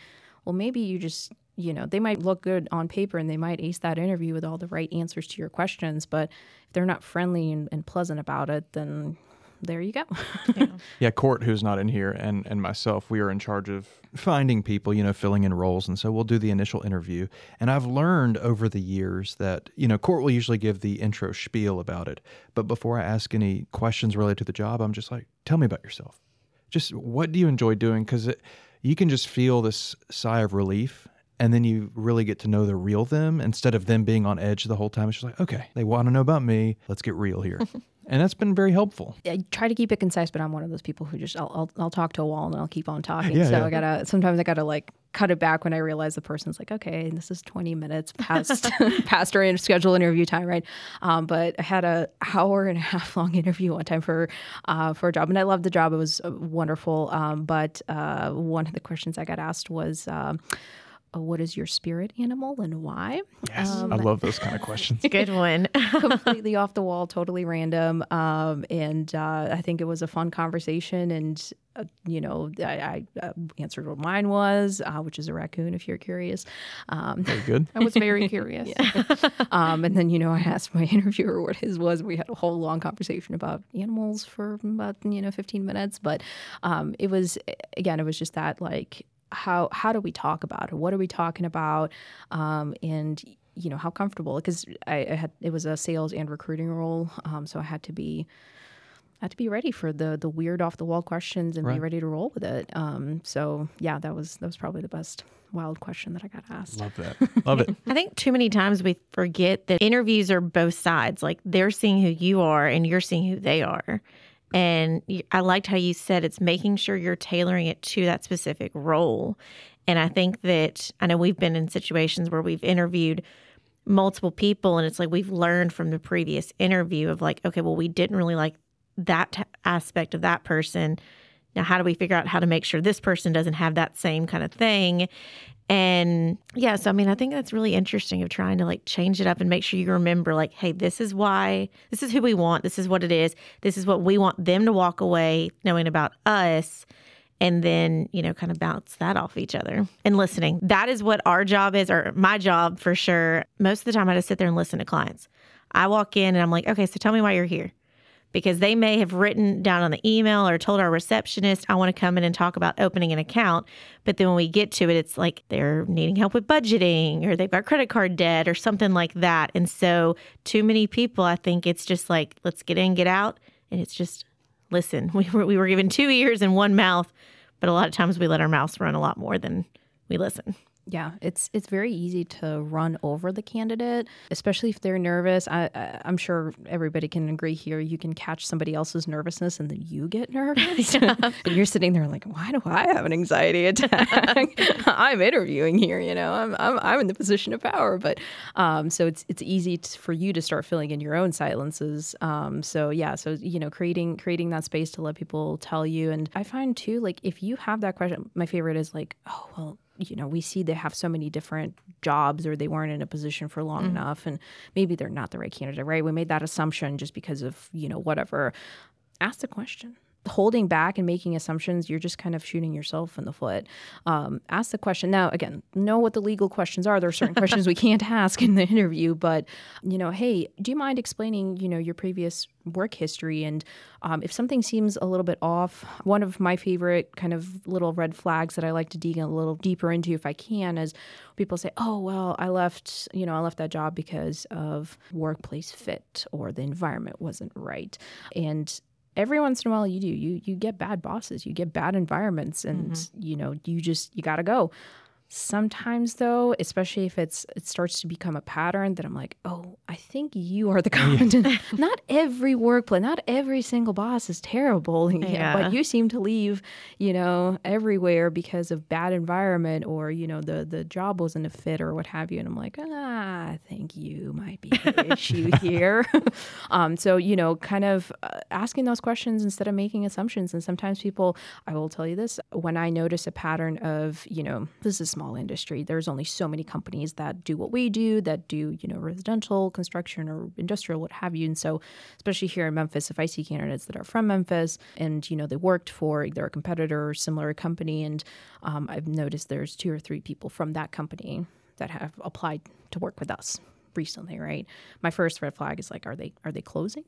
well, maybe you just, you know, they might look good on paper and they might ace that interview with all the right answers to your questions. But if they're not friendly and, and pleasant about it, then there you go. Yeah, Court, who's not in here, and and myself, we are in charge of finding people, you know, filling in roles, and so we'll do the initial interview. And I've learned over the years that you know, Court will usually give the intro spiel about it, but before I ask any questions related to the job, I'm just like, tell me about yourself. Just what do you enjoy doing? Because you can just feel this sigh of relief. And then you really get to know the real them instead of them being on edge the whole time. It's just like, okay, they want to know about me. Let's get real here. and that's been very helpful. I try to keep it concise, but I'm one of those people who just I'll I'll, I'll talk to a wall and I'll keep on talking. Yeah, so yeah. I gotta sometimes I gotta like cut it back when I realized the person's like, okay, this is 20 minutes past past our scheduled interview time, right? Um, but I had a hour and a half long interview one time for uh, for a job, and I loved the job. It was uh, wonderful. Um, but uh, one of the questions I got asked was. Um, what is your spirit animal and why? Yes, Um, I love those kind of questions. Good one. completely off the wall, totally random. Um, and uh, I think it was a fun conversation. And, uh, you know, I, I uh, answered what mine was, uh, which is a raccoon, if you're curious. Um, Very good. I was very curious. um, and then, you know, I asked my interviewer what his was. We had a whole long conversation about animals for about, you know, 15 minutes. But um, it was, again, it was just that like, how how do we talk about it? What are we talking about? Um, and you know how comfortable because I, I had it was a sales and recruiting role, um, so I had to be I had to be ready for the the weird off the wall questions and be ready to roll with it. Um, so yeah, that was that was probably the best wild question that I got asked. Love that. Love it. I think too many times we forget that interviews are both sides. Like they're seeing who you are and you're seeing who they are. And I liked how you said it's making sure you're tailoring it to that specific role. And I think that I know we've been in situations where we've interviewed multiple people and it's like we've learned from the previous interview of like, okay, well, we didn't really like that aspect of that person. Now, how do we figure out how to make sure this person doesn't have that same kind of thing? And yeah, so I mean, I think that's really interesting of trying to like change it up and make sure you remember, like, hey, this is why, this is who we want, this is what it is, this is what we want them to walk away knowing about us. And then, you know, kind of bounce that off each other and listening. That is what our job is, or my job for sure. Most of the time, I just sit there and listen to clients. I walk in and I'm like, okay, so tell me why you're here because they may have written down on the email or told our receptionist, I want to come in and talk about opening an account. But then when we get to it, it's like they're needing help with budgeting or they've got credit card debt or something like that. And so, too many people, I think it's just like, let's get in, get out. And it's just, listen, we were, we were given two ears and one mouth, but a lot of times we let our mouths run a lot more than we listen. Yeah, it's it's very easy to run over the candidate, especially if they're nervous. I, I I'm sure everybody can agree here. You can catch somebody else's nervousness, and then you get nervous, and you're sitting there like, "Why do I have an anxiety attack? I'm interviewing here. You know, I'm I'm I'm in the position of power." But um, so it's it's easy t- for you to start filling in your own silences. Um, so yeah, so you know, creating creating that space to let people tell you, and I find too, like if you have that question, my favorite is like, "Oh well." You know, we see they have so many different jobs or they weren't in a position for long mm. enough and maybe they're not the right candidate, right? We made that assumption just because of, you know, whatever. Ask the question. Holding back and making assumptions, you're just kind of shooting yourself in the foot. Um, ask the question. Now, again, know what the legal questions are. There are certain questions we can't ask in the interview, but, you know, hey, do you mind explaining, you know, your previous work history? And um, if something seems a little bit off, one of my favorite kind of little red flags that I like to dig a little deeper into if I can is people say, oh, well, I left, you know, I left that job because of workplace fit or the environment wasn't right. And every once in a while you do you you get bad bosses you get bad environments and mm-hmm. you know you just you got to go sometimes though especially if it's it starts to become a pattern that i'm like oh i think you are the competent not every workplace not every single boss is terrible yeah, Yeah. but you seem to leave you know everywhere because of bad environment or you know the the job wasn't a fit or what have you and i'm like ah i think you might be the issue here um so you know kind of uh, asking those questions instead of making assumptions and sometimes people i will tell you this when i notice a pattern of you know this is small industry. There's only so many companies that do what we do that do you know residential construction or industrial what have you. And so especially here in memphis if i see candidates that are from memphis and you know they worked for either a competitor or similar company and um, i've noticed there's two or three people from that company that have applied to work with us recently right? My first red flag is like are they are they closing?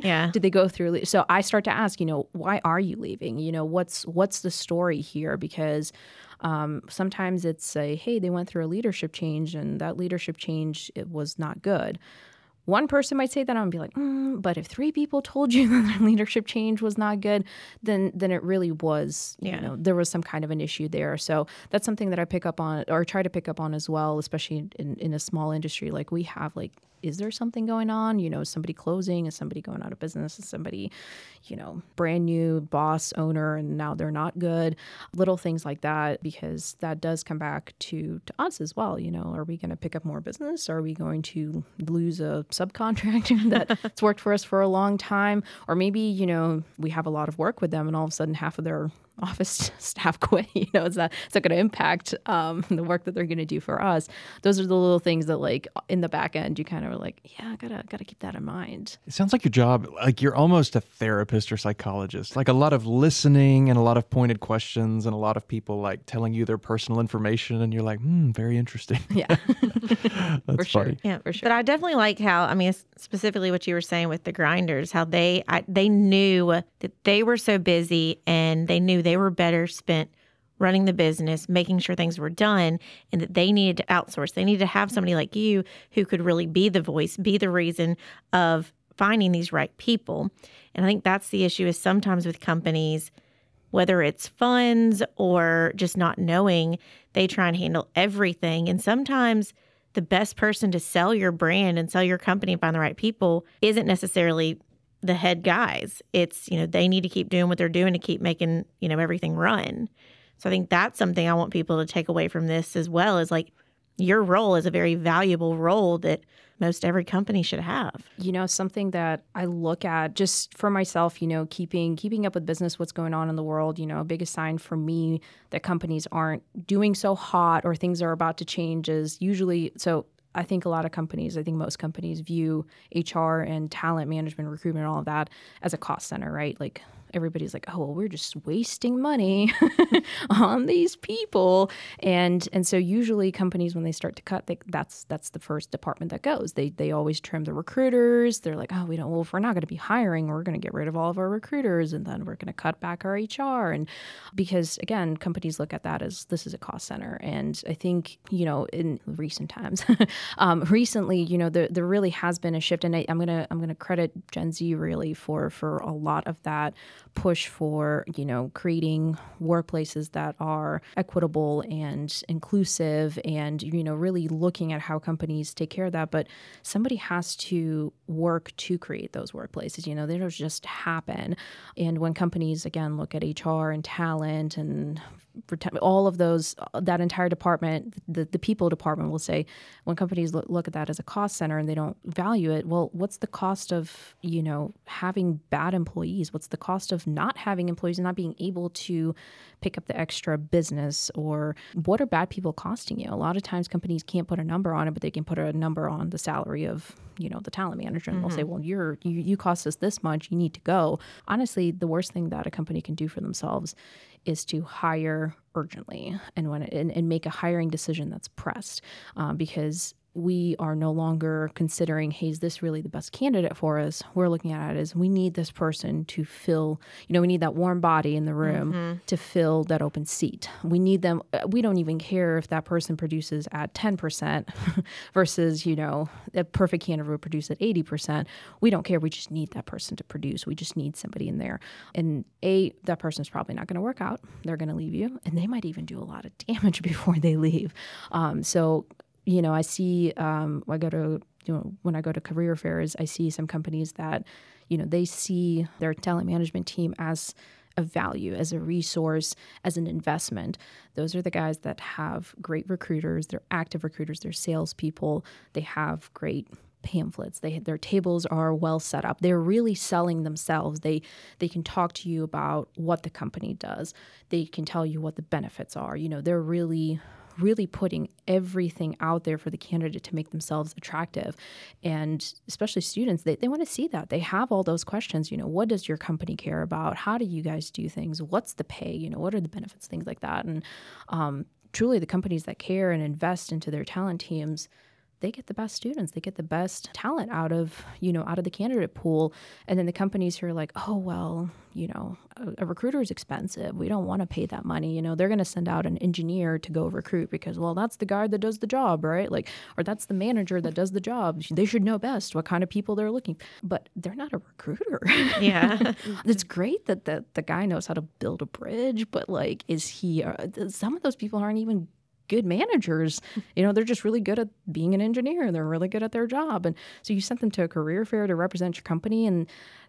Yeah. did they go through so i start to ask you know why are you leaving? You know what's what's the story here? Because um, sometimes it's a hey they went through a leadership change and that leadership change it was not good one person might say that and be like mm, but if three people told you that their leadership change was not good then then it really was Yeah. you know there was some kind of an issue there so that's something that i pick up on or try to pick up on as well especially in, in a small industry like we have like is there something going on? You know is somebody closing? Is somebody going out of business? Is somebody you know brand new boss owner and now they're not good? Little things like that because that does come back to to us as well you know are we going to pick up more business? Are we going to lose a subcontractor that's worked for us for a long time? Or maybe you know we have a lot of work with them and all of a sudden half of their office staff quit. You know, it's not it's not going to impact um, the work that they're going to do for us. Those are the little things that, like in the back end, you kind of are like, yeah, I gotta gotta keep that in mind. It sounds like your job, like you're almost a therapist or psychologist. Like a lot of listening and a lot of pointed questions and a lot of people like telling you their personal information, and you're like, hmm, very interesting. Yeah, That's for sure. funny. Yeah, for sure. But I definitely like how I mean specifically what you were saying with the grinders, how they I, they knew that they were so busy and they knew they were better spent running the business, making sure things were done, and that they needed to outsource. They needed to have somebody like you who could really be the voice, be the reason of finding these right people. And I think that's the issue is sometimes with companies whether it's funds or just not knowing, they try and handle everything. And sometimes the best person to sell your brand and sell your company and find the right people isn't necessarily the head guys. It's, you know, they need to keep doing what they're doing to keep making, you know, everything run. So I think that's something I want people to take away from this as well is like your role is a very valuable role that most every company should have. you know something that i look at just for myself you know keeping keeping up with business what's going on in the world you know a biggest sign for me that companies aren't doing so hot or things are about to change is usually so I think a lot of companies, I think most companies view HR and talent management, recruitment, all of that as a cost center, right? Like everybody's like, oh, well, we're just wasting money on these people, and and so usually companies when they start to cut, they, that's that's the first department that goes. They they always trim the recruiters. They're like, oh, we don't. Well, if we're not going to be hiring, we're going to get rid of all of our recruiters, and then we're going to cut back our HR, and because again, companies look at that as this is a cost center, and I think you know in recent times, um, recently, you know, there there really has been a shift, and I, I'm gonna I'm gonna credit Gen Z really for for a lot of that push for you know creating workplaces that are equitable and inclusive and you know really looking at how companies take care of that. But somebody has to work to create those workplaces you know they don't just happen. And when companies again look at hr and talent and all of those uh, that entire department the, the people department will say when companies look, look at that as a cost center and they don't value it well what's the cost of you know having bad employees? What's the cost of not having employees and not being able to pick up the extra business? Or what are bad people costing you? A lot of times companies can't put a number on it but they can put a number on the salary of you know the talent manager and they'll say mm-hmm. well you're you, you cost us this much you need to go. Honestly the worst thing that a company can do for themselves is to hire urgently and when and, and make a hiring decision that's pressed um, because we are no longer considering, hey, is this really the best candidate for us? We're looking at it as we need this person to fill, you know, we need that warm body in the room to fill that open seat. We need them, uh, we don't even care if that person produces at 10% versus, you know, a perfect candidate would produce at 80%. We don't care. We just need that person to produce. We just need somebody in there. And A, that person's probably not going to work out. They're going to leave you, and they might even do a lot of damage before they leave. Um, so, you know, I see, um, I go to, you know, when I go to career fairs, I see some companies that, you know, they see their talent management team as a value, as a resource, as an investment. Those are the guys that have great recruiters, they're active recruiters, they're salespeople, they have great pamphlets. They their tables are well set up. They're really selling themselves. They they can talk to you about what the company does. They can tell you what the benefits are. You know they're really really putting everything out there for the candidate to make themselves attractive. And especially students they, they want to see that. They have all those questions you know what does your company care about? How do you guys do things? What's the pay? You know what are the benefits? Things like that. And um, truly the companies that care and invest into their talent teams they get the best students. They get the best talent out of you know out of the candidate pool. And then the companies who are like oh well you know a, a recruiter is expensive. We don't want to pay that money. You know they're going to send out an engineer to go recruit because well that's the guy that does the job right? Like or that's the manager that does the job. They should know best what kind of people they're looking but they're not a recruiter. Yeah. it's great that the, the guy knows how to build a bridge but like is he uh, some of those people aren't even good managers. You know, they're just really good at being an engineer and they're really good at their job. And so you sent them to a career fair to represent your company and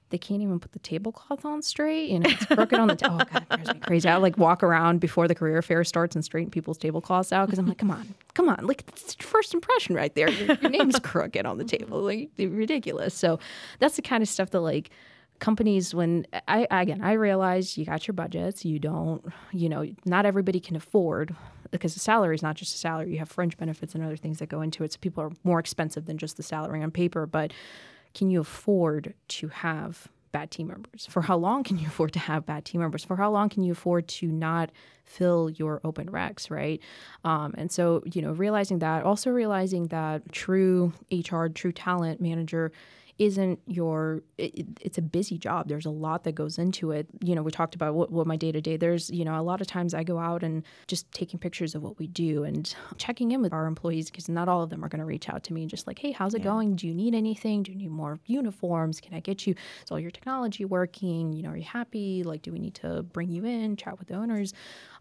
they can't even put the tablecloth on straight. You know, it's crooked on the. Ta- oh god, it drives me crazy. I like walk around before the career fair starts and straighten people's tablecloths out because I'm like, come on, come on, like that's your first impression right there. Your, your name's crooked on the table, like ridiculous. So that's the kind of stuff that like companies when I again I realize you got your budgets, you don't, you know, not everybody can afford because the salary is not just a salary. You have fringe benefits and other things that go into it. So people are more expensive than just the salary on paper. But can you afford to have bad team members? For how long can you afford to have bad team members? For how long can you afford to not fill your open recs, right? Um, and so, you know, realizing that, also realizing that true HR, true talent manager isn't your it, it's a busy job. There's a lot that goes into it. You know we talked about what, what my day to day there's you know a lot of times i go out and just taking pictures of what we do and checking in with our employees because not all of them are going to reach out to me and just like hey how's it yeah. going? Do you need anything? Do you need more uniforms? Can i get you is all your technology working? You know are you happy? Like do we need to bring you in chat with the owners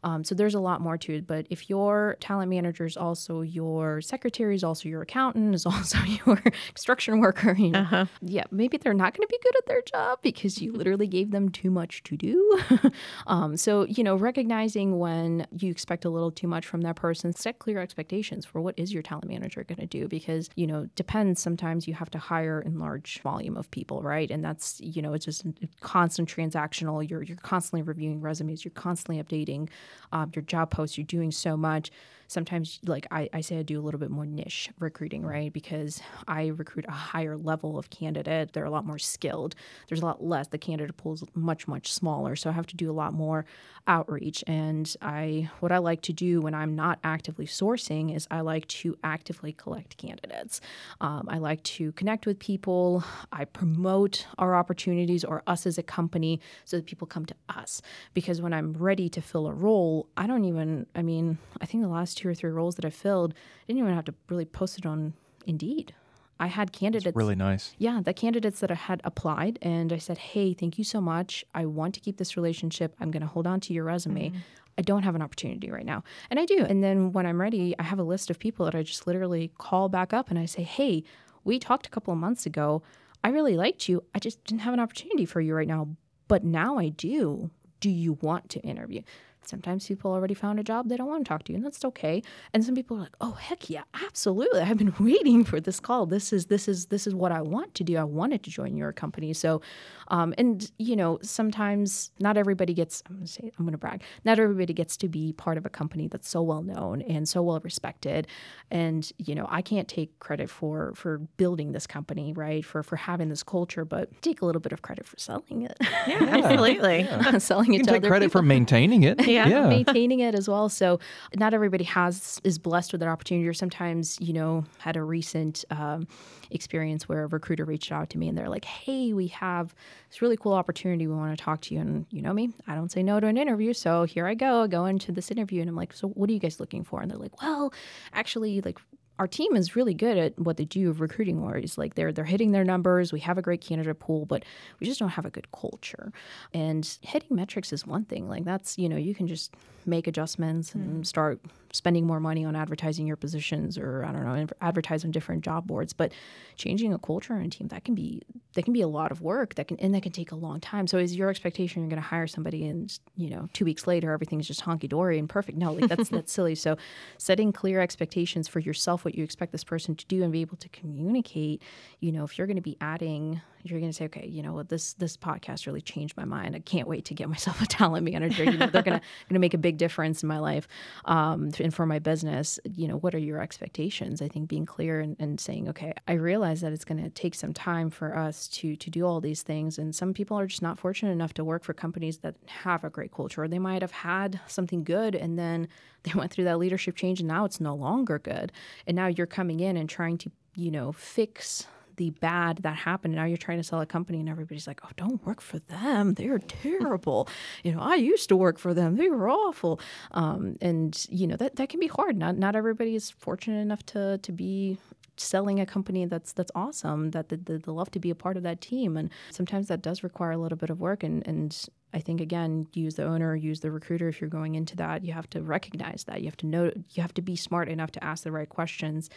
um, so there's a lot more to it. But if your talent manager is also your secretary, is also your accountant, is also your construction worker, you know, uh-huh. yeah, maybe they're not going to be good at their job because you literally gave them too much to do. um, so you know, recognizing when you expect a little too much from that person, set clear expectations for what is your talent manager going to do because you know depends. Sometimes you have to hire in large volume of people, right? And that's you know it's just constant transactional. You're you're constantly reviewing resumes. You're constantly updating um, your job posts, you're doing so much sometimes like I, I say I do a little bit more niche recruiting, right? Because I recruit a higher level of candidate. They're a lot more skilled. There's a lot less. The candidate pool is much, much smaller. So I have to do a lot more outreach. And I what I like to do when I'm not actively sourcing is I like to actively collect candidates. Um, I like to connect with people. I promote our opportunities or us as a company so that people come to us. Because when I'm ready to fill a role, I don't even I mean, I think the last two or three roles that I filled, I didn't even have to really post it on Indeed. I had candidates. That's really nice. Yeah, the candidates that I had applied, and I said, "Hey, thank you so much. I want to keep this relationship. I'm going to hold on to your resume. Mm-hmm. I don't have an opportunity right now, and I do. And then when I'm ready, I have a list of people that I just literally call back up and I say, "Hey, we talked a couple of months ago. I really liked you. I just didn't have an opportunity for you right now, but now I do. Do you want to interview?" Sometimes people already found a job, they don't want to talk to you, and that's okay. And some people are like, "Oh, heck yeah, absolutely. I've been waiting for this call. This is this is this is what I want to do. I wanted to join your company." So, um, and you know, sometimes not everybody gets. I'm gonna say I'm gonna brag. Not everybody gets to be part of a company that's so well known and so well respected. And you know, I can't take credit for for building this company, right? For for having this culture, but take a little bit of credit for selling it. Yeah, absolutely. Yeah. selling it. You can take credit people. for maintaining it. Yeah, yeah. maintaining it as well. So not everybody has is blessed with that opportunity. Or sometimes, you know, had a recent um, experience where a recruiter reached out to me and they're like, "Hey, we have this really cool opportunity. We want to talk to you." And you know me, I don't say no to an interview, so here I go. I go into this interview and I'm like, "So what are you guys looking for?" And they're like, "Well, actually, like our team is really good at what they do of recruiting wars. Like they're they're hitting their numbers. We have a great candidate pool, but we just don't have a good culture. And hitting metrics is one thing. Like that's you know you can just make adjustments and mm. start spending more money on advertising your positions or I don't know advertise on different job boards. But changing a culture and a team that can be that can be a lot of work. That can and that can take a long time. So is your expectation you're going to hire somebody and you know two weeks later everything's just honky dory and perfect? No, like that's that's silly. So setting clear expectations for yourself, what you expect this person to do, and be able to communicate. You know, if you're going to be adding you're going to say, okay, you know what, this this podcast really changed my mind. I can't wait to get myself a talent manager. You know, they're going to going to make a big difference in my life um, and for my business. You know, what are your expectations? I think being clear and, and saying, okay, I realize that it's going to take some time for us to to do all these things, and some people are just not fortunate enough to work for companies that have a great culture. They might have had something good, and then they went through that leadership change, and now it's no longer good. And now you're coming in and trying to, you know, fix the bad that happened. Now you're trying to sell a company, and everybody's like, "Oh, don't work for them. They're terrible." you know, I used to work for them. They were awful. Um, and you know that that can be hard. Not not everybody is fortunate enough to to be selling a company that's that's awesome that they, they, love to be a part of that team and sometimes that does require a little bit of work and and I think again, use the owner, use the recruiter. If you're going into that, you have to recognize that. You have to know. You have to be smart enough to ask the right questions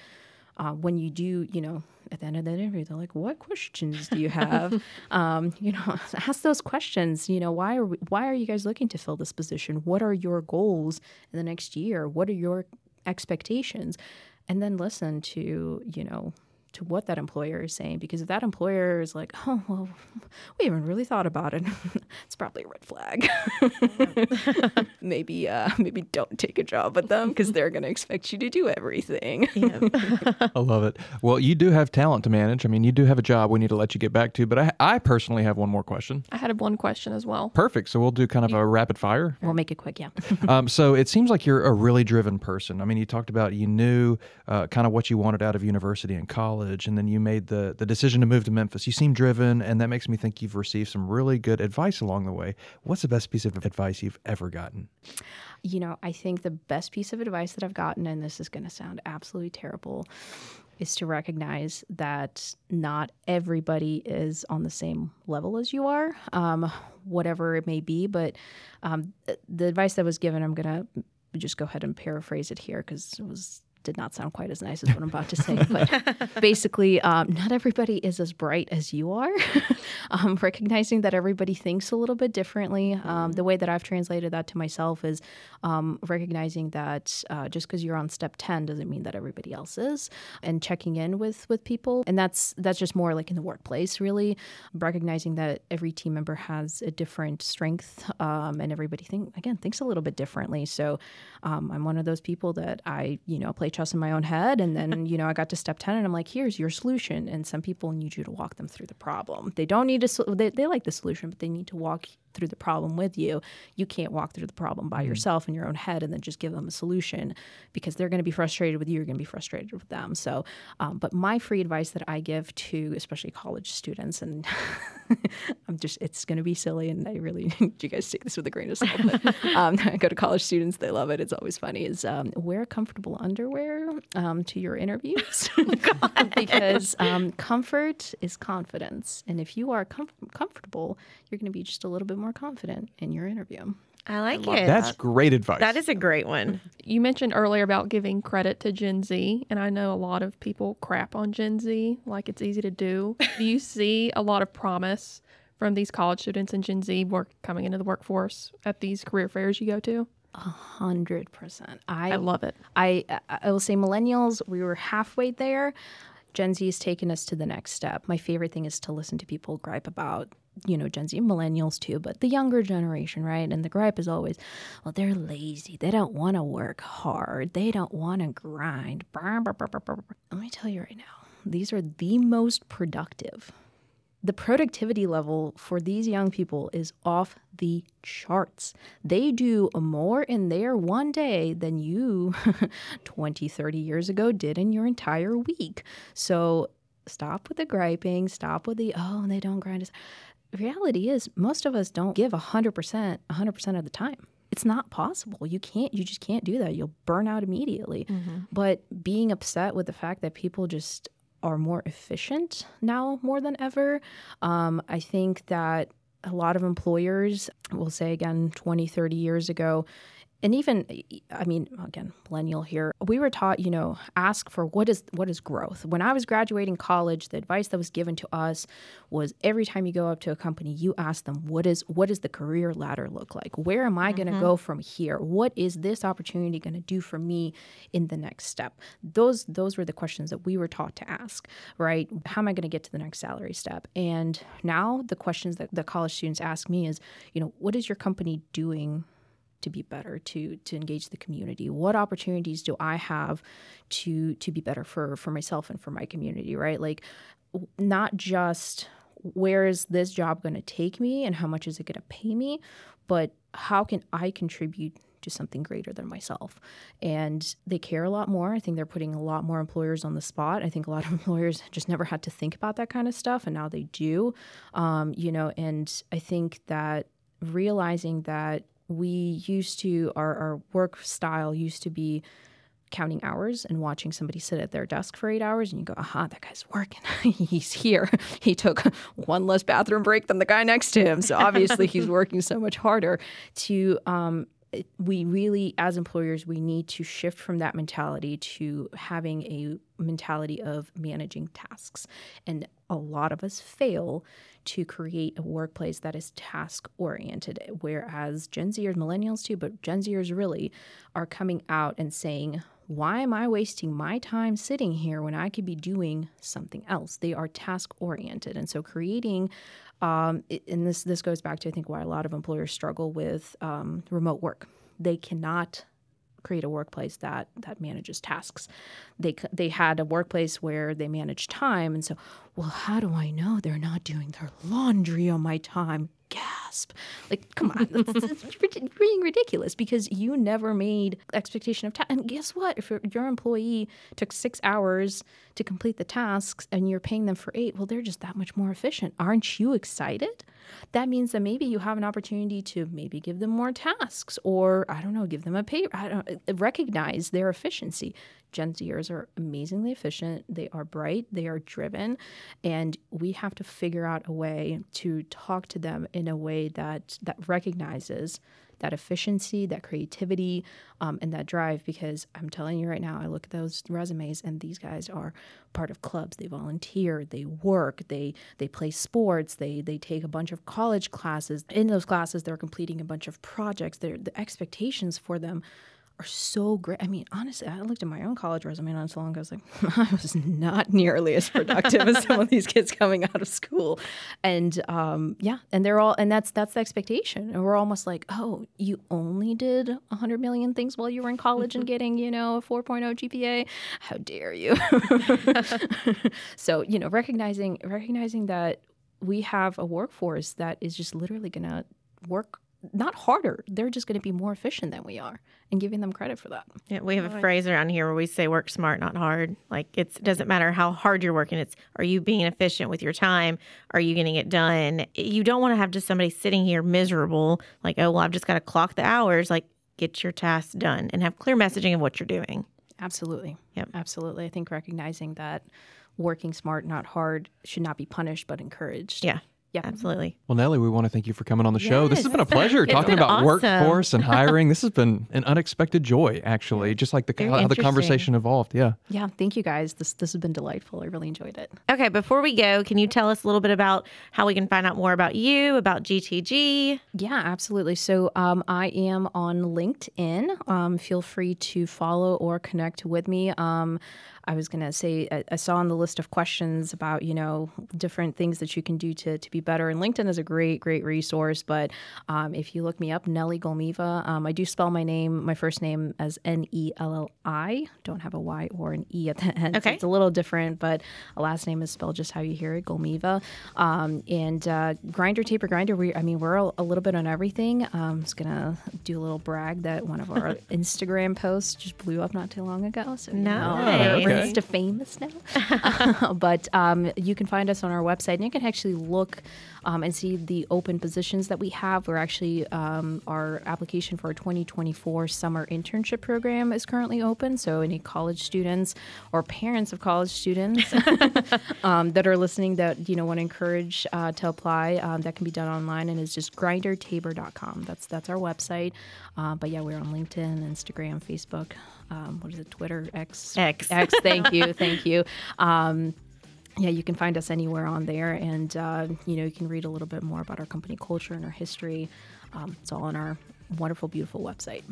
uh, when you do, you know, at the end of that interview, they're like, "What questions do you have?" um, you know, ask those questions. You know, why are we, why are you guys looking to fill this position? What are your goals in the next year? What are your expectations? And then listen to you know to what that employer is saying because if that employer is like, oh well, we haven't really thought about it, it's probably a red flag. maybe uh, maybe don't take a job with them because they're going to expect you to do everything. I love it. Well, you do have talent to manage. I mean, you do have a job we need to let you get back to, but I, I personally have one more question. I had one question as well. Perfect. So we'll do kind of a rapid fire. We'll make it quick, yeah. um, so it seems like you're a really driven person. I mean, you talked about you knew uh, kind of what you wanted out of university and college, and then you made the the decision to move to Memphis. You seem driven, and that makes me think you've received some really good advice along the way. What's the best piece of advice you've ever gotten? You know, I think the best piece of advice that I've gotten, and this is going to sound absolutely terrible, is to recognize that not everybody is on the same level as you are, um, whatever it may be. But um, the advice that was given, I'm going to just go ahead and paraphrase it here because it was did not sound quite as nice as what I'm about to say. But basically, um, not everybody is as bright as you are. um, recognizing that everybody thinks a little bit differently. Um, the way that I've translated that to myself is um, recognizing that uh, just because you're on step 10 doesn't mean that everybody else is, and checking in with with people. And that's that's just more like in the workplace, really. Recognizing that every team member has a different strength, um, and everybody think again thinks a little bit differently. So um, I'm one of those people that I you know play chess in my own head. And then, you know, I got to step 10 and I'm like, here's your solution. And some people need you to walk them through the problem. They don't need to, they, they like the solution, but they need to walk through the problem with you. You can't walk through the problem by mm. yourself in your own head and then just give them a solution because they're going to be frustrated with you. You're going to be frustrated with them. So, um, but my free advice that I give to especially college students, and I'm just, it's going to be silly, and I really, you guys take this with a grain of salt. But, um, I go to college students, they love it. It's always funny. Is um, wear comfortable underwear um, to your interviews because um, comfort is confidence, and if you are com- comfortable, you're going to be just a little bit more more confident in your interview. I like I it. That's great advice. That is a great one. You mentioned earlier about giving credit to Gen Z, and I know a lot of people crap on Gen Z, like it's easy to do. do you see a lot of promise from these college students and Gen Z work coming into the workforce at these career fairs you go to? A hundred percent. I love it. I I will say millennials. We were halfway there. Gen Z has taken us to the next step. My favorite thing is to listen to people gripe about you know, Gen Z, millennials too, but the younger generation, right? And the gripe is always, well, they're lazy. They don't want to work hard. They don't want to grind. Let me tell you right now, these are the most productive. The productivity level for these young people is off the charts. They do more in their one day than you 20, 30 years ago did in your entire week. So stop with the griping, stop with the, oh, they don't grind reality is most of us don't give 100% 100% of the time. It's not possible. You can't you just can't do that. You'll burn out immediately. Mm-hmm. but being upset with the fact that people just are more efficient now more than ever um, i think that a lot of employers will say again 20 30 years ago and even i mean again millennial here we were taught you know ask for what is what is growth. When i was graduating college the advice that was given to us was every time you go up to a company you ask them what is what does the career ladder look like? Where am i mm-hmm. going to go from here? What is this opportunity going to do for me in the next step? Those those were the questions that we were taught to ask right? How am i going to get to the next salary step? And now the questions that the college students ask me is you know what is your company doing to be better to to engage the community? What opportunities do i have to to be better for for myself and for my community right? Like not just where is this job going to take me and how much is it going to pay me but how can i contribute to something greater than myself? And they care a lot more. I think they're putting a lot more employers on the spot. I think a lot of employers just never had to think about that kind of stuff and now they do. Um, you know and i think that realizing that we used to our, our work style used to be counting hours and watching somebody sit at their desk for eight hours and you go aha that guy's working. He's here. He took one less bathroom break than the guy next to him. So obviously he's working so much harder to um, we really as employers we need to shift from that mentality to having a mentality of managing tasks. And a lot of us fail to create a workplace that is task oriented, whereas Gen Zers, millennials too, but Gen Zers really are coming out and saying, why am I wasting my time sitting here when I could be doing something else? They are task oriented. And so creating um, and this this goes back to I think why a lot of employers struggle with um, remote work. They cannot create a workplace that that manages tasks. They they had a workplace where they manage time, and so well, how do I know they're not doing their laundry on my time? gasp. Like, come on, it's being ridiculous because you never made expectation of time. And guess what? If your employee took six hours to complete the tasks and you're paying them for eight, well, they're just that much more efficient. Aren't you excited? That means that maybe you have an opportunity to maybe give them more tasks or, I don't know, give them a pay, I don't uh, recognize their efficiency. Gen Zers are amazingly efficient. They are bright, they are driven, and we have to figure out a way to talk to them in a way that that recognizes that efficiency, that creativity, um, and that drive. Because I'm telling you right now, I look at those resumes, and these guys are part of clubs. They volunteer, they work, they they play sports, they they take a bunch of college classes. In those classes, they're completing a bunch of projects. They're, the expectations for them are so great. I mean, honestly, I looked at my own college resume not so long ago. I was like, I was not nearly as productive as some of these kids coming out of school. And um, yeah, and they're all, and that's that's the expectation. And we're almost like, oh, you only did a hundred million things while you were in college and getting, you know, a 4.0 GPA. How dare you? so you know, recognizing recognizing that we have a workforce that is just literally going to work not harder. They're just going to be more efficient than we are and giving them credit for that. Yeah, we have a phrase around here where we say work smart, not hard. Like it doesn't matter how hard you're working. It's are you being efficient with your time? Are you getting it done? You don't want to have just somebody sitting here miserable, like, oh well, I've just got to clock the hours. Like get your tasks done and have clear messaging of what you're doing. Absolutely. Yep. Absolutely. I think recognizing that working smart, not hard, should not be punished but encouraged. Yeah. Yeah. Absolutely. Well, Nelli, we want to thank you for coming on the show. This has been a pleasure It's talking about awesome. workforce and hiring. This has been an unexpected joy, actually, just like the Very how the conversation evolved. Yeah. Yeah. Thank you guys. This this has been delightful. I really enjoyed it. Okay, before we go, can you tell us a little bit about how we can find out more about you, about GTG? Yeah, absolutely. So um, I am on LinkedIn. Um, feel free to follow or connect with me. Um, I was going to say, I, I saw on the list of questions about, you know, different things that you can do to, to be better. And LinkedIn is a great, great resource. But um, if you look me up, Nelli Golmeeva, um, I do spell my name, my first name as N E L L I. Don't have a Y or an E at the end. So Okay. it's a little different, but a last name is spelled just how you hear it, Golmiva. Um, and uh, Grinder, Taber Grinder, we, I mean, we're a, a little bit on everything. Um, I'm just going to do a little brag that one of our Instagram posts just blew up not too long ago. So, you know, Nice. Insta famous now. but um, you can find us on our website and you can actually look um, and see the open positions that we have. We're actually, um, our application for our 2024 summer internship program is currently open. So, any college students or parents of college students um, that are listening that you know want to encourage uh, to apply, um, that can be done online and it's just grindertaber.com. That's that's our website. Uh, but yeah, we're on LinkedIn, Instagram, Facebook. Um, what is it? Twitter, X, X. X. Thank you, thank you. Um, yeah, you can find us anywhere on there, and uh, you know you can read a little bit more about our company culture and our history. Um, it's all on our wonderful, beautiful website.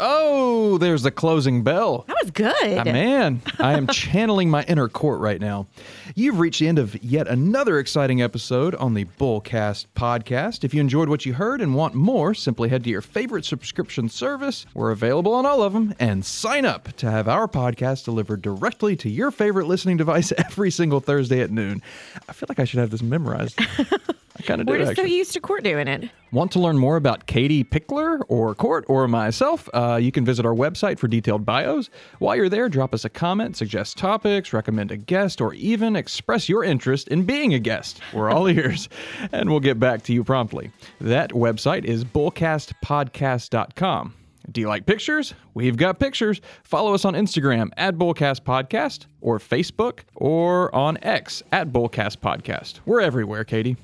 Oh, there's the closing bell. That was good. Ah, man, I am channeling my inner court right now. You've reached the end of yet another exciting episode on the Bullcast podcast. If you enjoyed what you heard and want more, simply head to your favorite subscription service. We're available on all of them and sign up to have our podcast delivered directly to your favorite listening device every single Thursday at noon. I feel like I should have this memorized. I kind of do We're just so used to Court doing it. Want to learn more about Katie Pickler or Court or myself? Uh, you can visit our website for detailed bios. While you're there, drop us a comment, suggest topics, recommend a guest, or even express your interest in being a guest. We're all ears, and we'll get back to you promptly. That website is bullcastpodcast.com. Do you like pictures? We've got pictures. Follow us on Instagram at Bullcast Podcast or Facebook or on X at Bullcast Podcast. We're everywhere, Katie.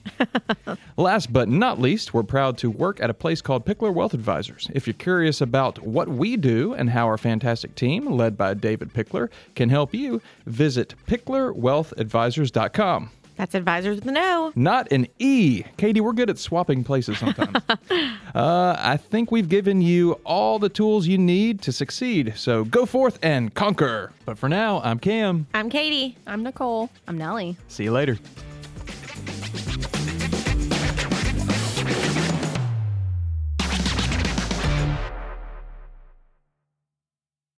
Last but not least, we're proud to work at a place called Pickler Wealth Advisors. If you're curious about what we do and how our fantastic team, led by David Pickler, can help you, visit picklerwealthadvisors.com. That's advisors with an O. Not an E. Katie, we're good at swapping places sometimes. uh, I think we've given you all the tools you need to succeed. So go forth and conquer. But for now, I'm Cam. I'm Katie. I'm Nicole. I'm Nelli. See you later.